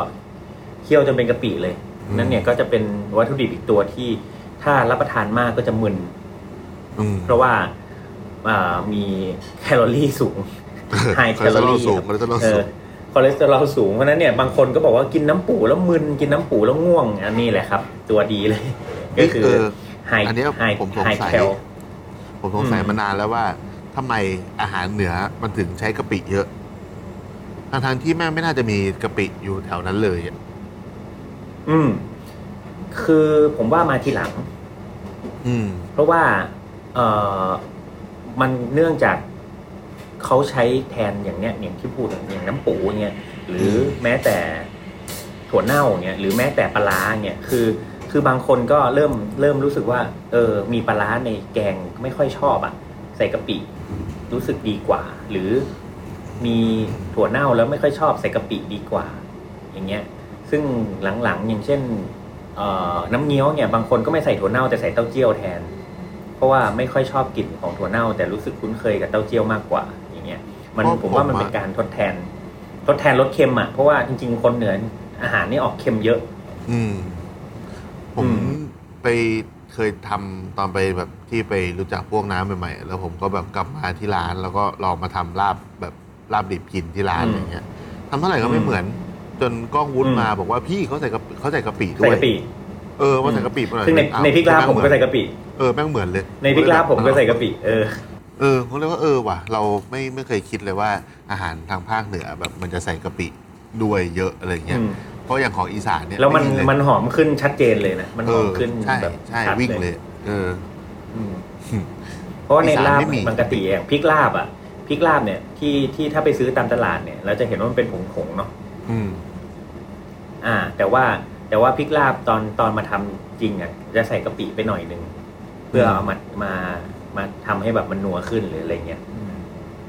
เคี่ยวจนเป็นกะปิเลย อืม นั่นเนี่ยก็จะเป็นวัตถุดิบอีกตัวที่ถ้ารับประทานมากก็จะมึน อืมเพราะว่าอ่ามีแคลอรี่สูง high แคลอรี่สูงคอเลสเตอรอลสูง คอเลสเตอรอลสูง เพราะฉะนั้นเนี่ยบางคนก็บอกว่ากินน้ำปูแล้วมึนกินน้ำปูแล้วง่วง อันนี้แหละครับ ตัวดีเลย ก็คือเออ ไฮอันเนี้ยไฮผมสงไฮสัยแคลผมสงสัยอืมมานานแล้วว่าทำไมอาหารเหนือมันถึงใช้กะปิเยอะทางทางๆที่แม่งไม่น่าจะมีกะปิอยู่แถวนั้นเลยอะอืม คือผมว่ามาทีหลัง อืม เพราะว่า เออมันเนื่องจากเขาใช้แทนอย่างเนี้ยอย่างที่พูดอย่างน้ำปูเนี่ยหรือแม้แต่ถั่วเน่าเนี่ยหรือแม้แต่ปลาร้าเนี่ยคือ คือบางคนก็เริ่มเริ่มรู้สึกว่า เออ มีปลาร้าในแกงไม่ค่อยชอบอะใส่กะปิรู้สึกดีกว่า หรือมีถั่วเน่าแล้วไม่ค่อยชอบใส่กะปิดีกว่า อย่างเงี้ย ซึ่งหลังๆอย่างเช่นเอ่อน้ำเงี้ยวเนี่ยบางคนก็ไม่ใส่ถั่วเน่าแต่ใส่เต้าเจี้ยวแทน เพราะว่าไม่ค่อยชอบกลิ่นของถั่วเน่า แต่รู้สึกคุ้นเคยกับเต้าเจี้ยวมากกว่า อย่างเงี้ย มันเพราะผมว่ามันผมอะเป็นการทดแทน ทดแทนรสเค็มอะเพราะว่าจริง ๆ คนเหนืออาหารนี่ออกเค็มเยอะ อืม ผมอืมไปเคยทำตอนไปแบบที่ไปรู้จักพวกน้ำใหม่ๆแล้วผมก็แบบกลับมาที่ร้าน แล้วก็ลองมาทำลาบแบบลาบดิบกินที่ร้านอะไรเงี้ยทำเท่าไหร่ก็ไม่เหมือน จนกล้องวุ้นมาบอกว่าพี่เขาใส่กะปิเขาใส่กะปิด้ใส่วยกะปิเออมาใส่กะปิมาหน่อยซึ่งในอ้าวในพริกลาบผมก็ใส่แงเหอนกะปิเออแม่งเหมือนเลย ในพริกลาบผมก็ใส่กะปิเออเออผมเลยว่าเออว่ะ เราไม่ไม่เคยคิดเลยว่าอาหารทางภาคเหนือแบบมันจะใส่กะปิด้วยเยอะอะไรเงี้ยอืม เพราะอย่างของอีสานเนี่ยแล้วมันไเลยมันหอมขึ้นชัดเจนเลยนะ มันเอหออมขึ้นใช่แบบใช่ชัดวิ่งเลย เออ อืมเพราะว่าในอีสานลาบไม่มีมันกติอย่างพริกลาบอะพริกลาบเนี่ยที่ที่ถ้าไปซื้อตามตลาดเนี่ยเราจะเห็นว่ามันเป็นผงๆเนาะอืม อ่า แต่ว่าแต่ว่าพริกลาบตอนตอนมาทำจริงอะจะใส่กะปิไปหน่อยหนึ่งเพื่อเอามามามาทำให้แบบมันนัวขึ้นหรืออะไรเงี้ยอืม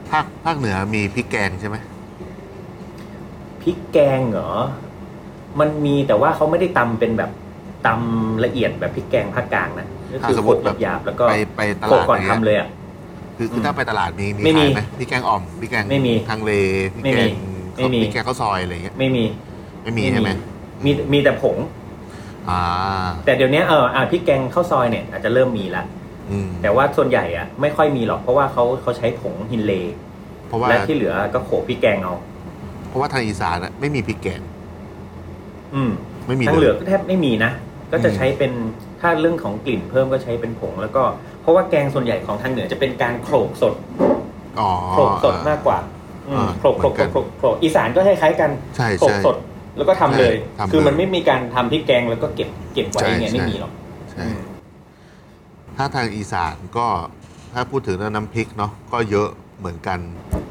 ภาคภาคเหนือมีพริกแกงใช่ไหมพริกแกงเหรอ มันมีแต่ว่าเขาไม่ได้ตำเป็นแบบตำละเอียดแบบพริกแกงภาคกลางนะก็คือสมโขมลติกแบบหยาบๆแล้วก็ไปไปตโขลลากดก่อนอะไรเงี้ทำยเลยอะคือคือถ้าไปตลาดมีมีไม่มีขายไหมพริกแกงอ่อมพริกแกงไม่มีทางเลพริกไม่แกมีงไม่มีพริกแกงข้าวซอยอะไรเงี้ยไม่มี ไม่มีใช่ไหมมีมีแต่ผงอ่าแต่เดี๋ยวนี้เอออะพริกแกงข้าวซอยเนี่ยอาจจะเริ่มมีละอืมแต่ว่าส่วนใหญ่อะไม่ค่อยมีหรอกเพราะว่าเขาเขาใช้ผงฮินเลเพราะว่าและที่เหลือก็โขลกพริกแกงเอา เพราะว่าทางอีสานอะไม่มีพริกแกง อืมไม่มีทางเหเลลือยก็แทบไม่มีนะ ก็จะใช้เป็นถ้าเรื่องของกลิ่นเพิ่มก็ใช้เป็นผง แล้วก็เพราะว่าแกงส่วนใหญ่ของทางเหนือจะเป็นการโขลกสดอ๋อโขลกสดมากกว่าอืมอ่าโขลกโขลกเหมือนกันโขลกโขลกอีสานก็คล้ายๆกันใช่โขลกใช่สดแล้วก็ทำเลยใช่ทำเลย คือมันไม่มีการทำพริกแกงแล้วก็เก็บเก็บไว้ใช่เนี่ยใช่ไม่มีหรอกใช่ถ้าทางอีสานก็ถ้าพูดถึงเรื่องน้ำพริกเนาะก็เยอะเหมือนกัน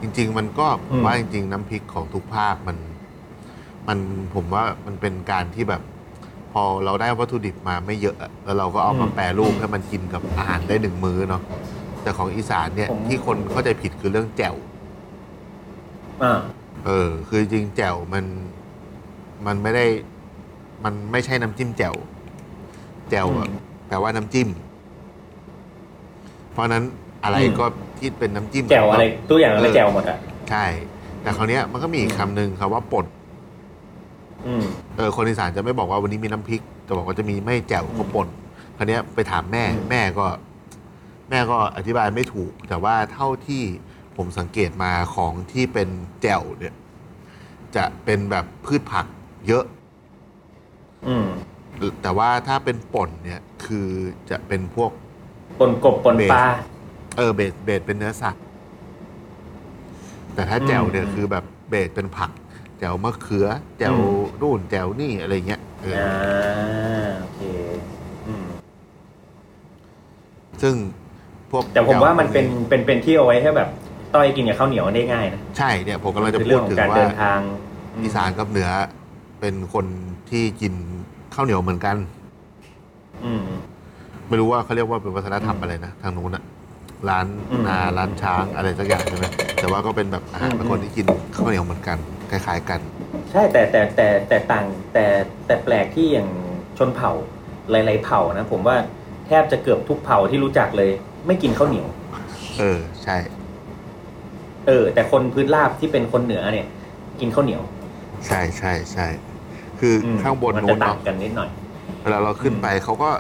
จริง ๆ มันก็ผมว่าจริง ๆ น้ำพริกของทุกภาคมัน มันผมว่ามันเป็นการที่แบบ พอเราได้วัตถุดิบมาไม่เยอะอะแล้วเราก็เอามาแปรรูปให้มันกินกับอาหารได้หนึ่งมื้อเนาะแต่ของอีสานเนี่ยผมที่คนเข้าใจผิดคือเรื่องแจ่วอ่า เออ คือจริงๆแจ่วมันมันไม่ได้ มันไม่ใช่น้ำจิ้มแจ่วแจ่วอะอืมแปลว่าน้ำจิ้ม เพราะฉะนั้นอะไรอืม ก็ที่เป็นน้ำจิ้ม แจ่วอะไรตัวอย่างอะไรเออแจ่วหมดอะ ใช่ แต่คราวเนี้ยมันก็มีอีกคำหนึ่งคำว่าป่น อืม เออคนอีสานจะไม่บอกว่าวันนี้มีน้ำพริกจะบอกว่าจะมีไม่แจ่วก็ป่นคราวเนี้ยไปถามแม่อืม แม่ก็ แม่ก็อธิบายไม่ถูก แต่ว่าเท่าที่ผมสังเกตมาของที่เป็นแจ่วเนี่ย จะเป็นแบบพืชผักเยอะ อืมแต่ว่าถ้าเป็นป่นเนี่ยคือจะเป็นพวก ปนกบปนปลา เออเบสเบสเป็นเนื้อสัตว์ แต่ถ้าแจ่วเนี่ยอืม คือแบบเบสเป็นผัก แจ่วมะเขือ แจ่วอืม นู่นแจ่วนี่อะไรเงี้ยเอออ่าอโอเคอืมซึ่งพวกแต่ผมว่ามันเป็นแจ่วพวกเป็นเป็นที่เอาไว้ให้แบบต้อยกินกับข้าวเหนียวได้ง่ายนะใช่เนี่ยผมกำลังจะคือพูเรื่ดองขอถึงงการว่า เดินทางอีสานกับเหนือเป็นคนที่กินข้าวเหนียวเหมือนกัน อืม ไม่รู้ว่าเขาเรียกว่าเป็นวัฒนธรรมอะไรนะ ทางนู้นอะร้านอืมนาร้านช้างอะไรสักอย่างใช่ไหมแต่ว่าก็เป็นแบบอาหารอืม เป็นคนที่กินข้าวเหนียวเหมือนกัน คล้าย ๆ กัน ใช่แต่แต่แต่แต่ต่างแต่แต่แปลกที่อย่างชนเผ่าหลายๆเผ่านะผมว่าแทบจะเกือบทุกเผ่าที่รู้จักเลย ไม่กินข้าวเหนียว เออใช่ เออ แต่คนพื้นราบที่เป็นคนเหนือเนี่ย กินข้าวเหนียว ใช่ใช่ใช่คืออมข้างบนมันนู้จะนต่างเนาะกันนิดหน่อย เวลาเราขึ้นไปเขาก็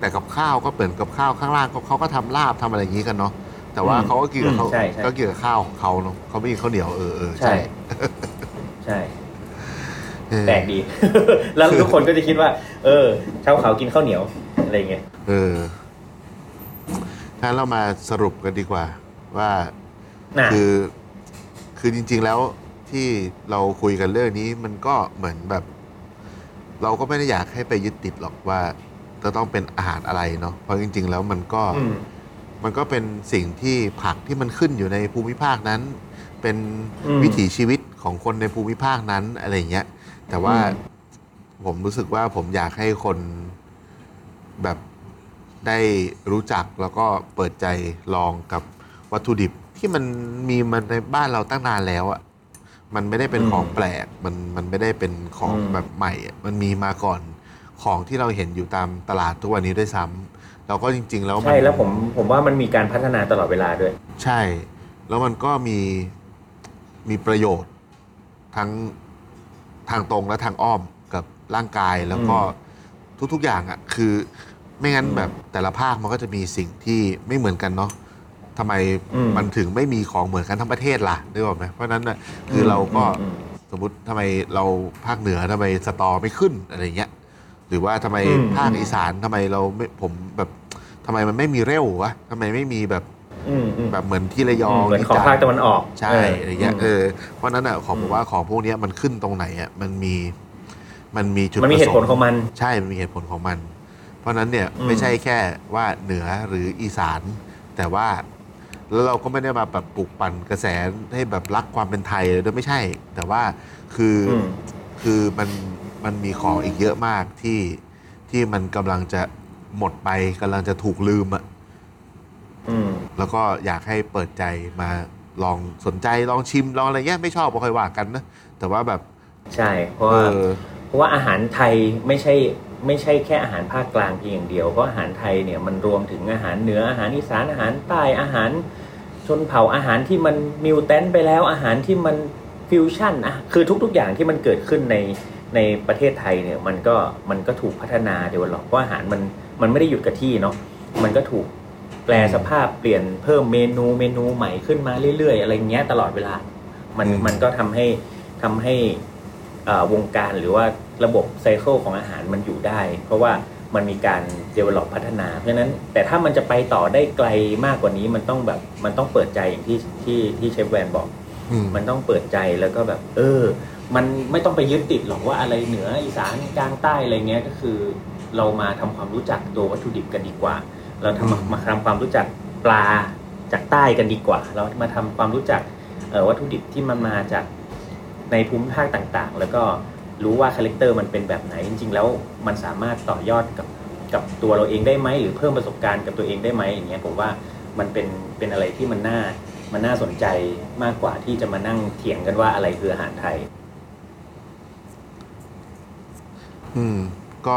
แต่กับข้าวก็เปิดกับข้าวข้างล่างเขาเขาก็ทำลาบทำอะไรอย่างนี้กันเนาะแต่ว่าอืมเขาก็กินกับอืมเขาใช่ใช่ ก็กินกับข้าวของเขาเนาะเขาไม่กินข้าวเหนียวเออเออใช่ ใช่ใช่เออแปลกดี แล้วทุกคนก็จะคิดว่า เออชาวเขากินข้าวเหนียวอะไรเงี้ยเอองั้นเรามาสรุปกันดีกว่า ว่าน่ะคือ คือจริง ๆแล้วที่ที่เราคุยกันเรื่องนี้มันก็เหมือนแบบ เราก็ไม่ได้อยากให้ไปยึดติดหรอกว่าจะต้องเป็นอาหารอะไรเนาะเพราะจริง ๆ แล้วมันก็อืมมันก็เป็นสิ่งที่ผักที่มันขึ้นอยู่ในภูมิภาคนั้น เป็นอืมวิถีชีวิตของคนในภูมิภาคนั้นอะไรอย่างเงี้ย แต่ว่าอืม ผมรู้สึกว่าผมอยากให้คนแบบได้รู้จักแล้วก็เปิดใจลองกับวัตถุดิบที่มันมีมันในบ้านเราตั้งนานแล้วอะมันไม่ได้เป็นอืมของแปลกมันมันไม่ได้เป็นของอืม แบบใหม่อะมันมีมาก่อนของที่เราเห็นอยู่ตามตลาดทุกวันนี้ด้วยซ้ำแล้วก็จริง ๆ แล้วมันใช่แล้วผมผมว่ามันมีการพัฒนาตลอดเวลาด้วย ใช่ แล้วมันก็มี มีประโยชน์ทั้งทางตรงและทางอ้อมกับร่างกายแล้วก็ทุกๆอย่างอะ่ะคือไม่งั้นอืมแบบแต่ละภาคมันก็จะมีสิ่งที่ไม่เหมือนกันเนาะทำไมอืมมันถึงไม่มีของเหมือนกันทั้งประเทศล่ะนึกออกไหมเพราะฉะนั้นน่ะคือเราก็อืมสมมติทำไมเราภาคเหนือทำไมสตอไม่ขึ้นอะไรเงี้ยหรือว่าทำไมอืมภาคอีสานทำไมเราไม่ผมแบบทำไมมันไม่มีเร็ววะทำไมไม่มีแบบ อืมอืม แบบเหมือนที่ระยองเหมือนที่ของจันทภาคตะวันออกใช่อะไรเงี้ยม เออเพราะฉะนั้นอะของผมว่าของพวกเนี้ยมันขึ้นตรงไหนอะมันมีมันมีจุดมันมีเหตุผลประสของมัน ใช่มันมีเหตุผลของมัน เพราะฉะนั้นเนี่ยอืม ไม่ใช่แค่ว่าเหนือหรืออีสาน แต่ว่าแล้วเราก็ไม่ได้มาแบบปลุกปั่นกระแสให้แบบรักความเป็นไทยเลยด้วยไม่ใช่ แต่ว่าคืออมคือมันมันมีของอีกเยอะมากที่ที่มันกำลังจะหมดไปกำลังจะถูกลืมอะ อืมแล้วก็อยากให้เปิดใจมาลองสนใจลองชิมลองอะไรเงี้ยไม่ชอบก็ค่อยว่ากันนะแต่ว่าแบบใช่เพราะเอว่าอ เพราะว่าอาหารไทยไม่ใช่ไม่ใช่แค่อาหารภาคกลางเพียงอย่างเดียวเพราะอาหารไทยเนี่ยมันรวมถึงอาหารเหนืออาหารอีสานอาหารใต้อาหารชนเผ่าอาหารที่มันมิวแทนไปแล้วอาหารที่มันฟิวชั่นอะคือทุกๆอย่างที่มันเกิดขึ้นในในประเทศไทยเนี่ยมันก็มันก็ถูกพัฒนาเดี๋ยวหรอกเพราะอาหารมันมันไม่ได้หยุดกับที่เนาะมันก็ถูก แปลสภาพเปลี่ยนเพิ่มเมนูเมนูใหม่ขึ้นมาเรื่อยๆ อะไรเงี้ยตลอดเวลา มันอืม มันก็ทำให้ทำให้เอ่อวงการหรือว่าระบบไซเคิลของอาหารมันอยู่ได้ เพราะว่ามันมีการ develop พัฒนา เพราะฉะนั้นแต่ถ้ามันจะไปต่อได้ไกลมากกว่านี้มันต้องแบบมันต้องเปิดใจอย่างที่ที่ที่เชฟแวนบอก อืม มันต้องเปิดใจแล้วก็แบบ เออ มันไม่ต้องไปยึดติดหรอกว่าอะไรเหนืออีสานกลางใต้อะไรเงี้ยก็คือ เรามาทำความรู้จักตัววัตถุดิบกันดีกว่า เราทำมาทำความรู้จักปลาจากใต้กันดีกว่า เรามาทำความรู้จักวัตถุดิบที่มันมาจากในภูมิภาคต่างๆ แล้วก็รู้ว่า character มันเป็นแบบไหนจริง ๆ แล้วมันสามารถต่อยอดกับกับตัวเราเองได้ไหมหรือเพิ่มประสบการณ์กับตัวเองได้ไหมอย่างเงี้ยผมว่ามันเป็นเป็นอะไรที่มันน่ามันน่าสนใจมากกว่าที่จะมานั่งเถียงกันว่าอะไรคืออาหารไทย อืม ก็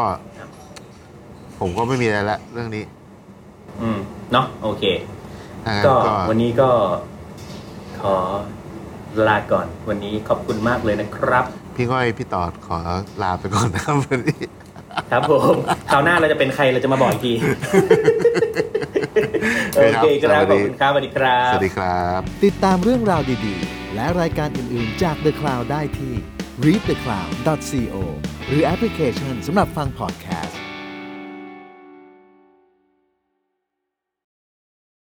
ผมก็ไม่มีอะไรละเรื่องนี้ อืมเนาะโอเคถ้างั้นก็ก็วันนี้ก็ขอลาก่อน วันนี้ขอบคุณมากเลยนะครับ พี่ก้อยพี่ตอดขอลาไปก่อนนะครับวันนี้ ครับผมคราวหน้าเราจะเป็นใครเราจะมาบอกอีกที โอเคครับขอบคุณครับสวัสดีครับ สวัสดีครับ ติดตามเรื่องราวดีๆ และรายการอื่นๆจาก The Cloud ได้ที่ readthecloud.co หรือแอปพลิเคชันสำหรับฟังพอดแคสต์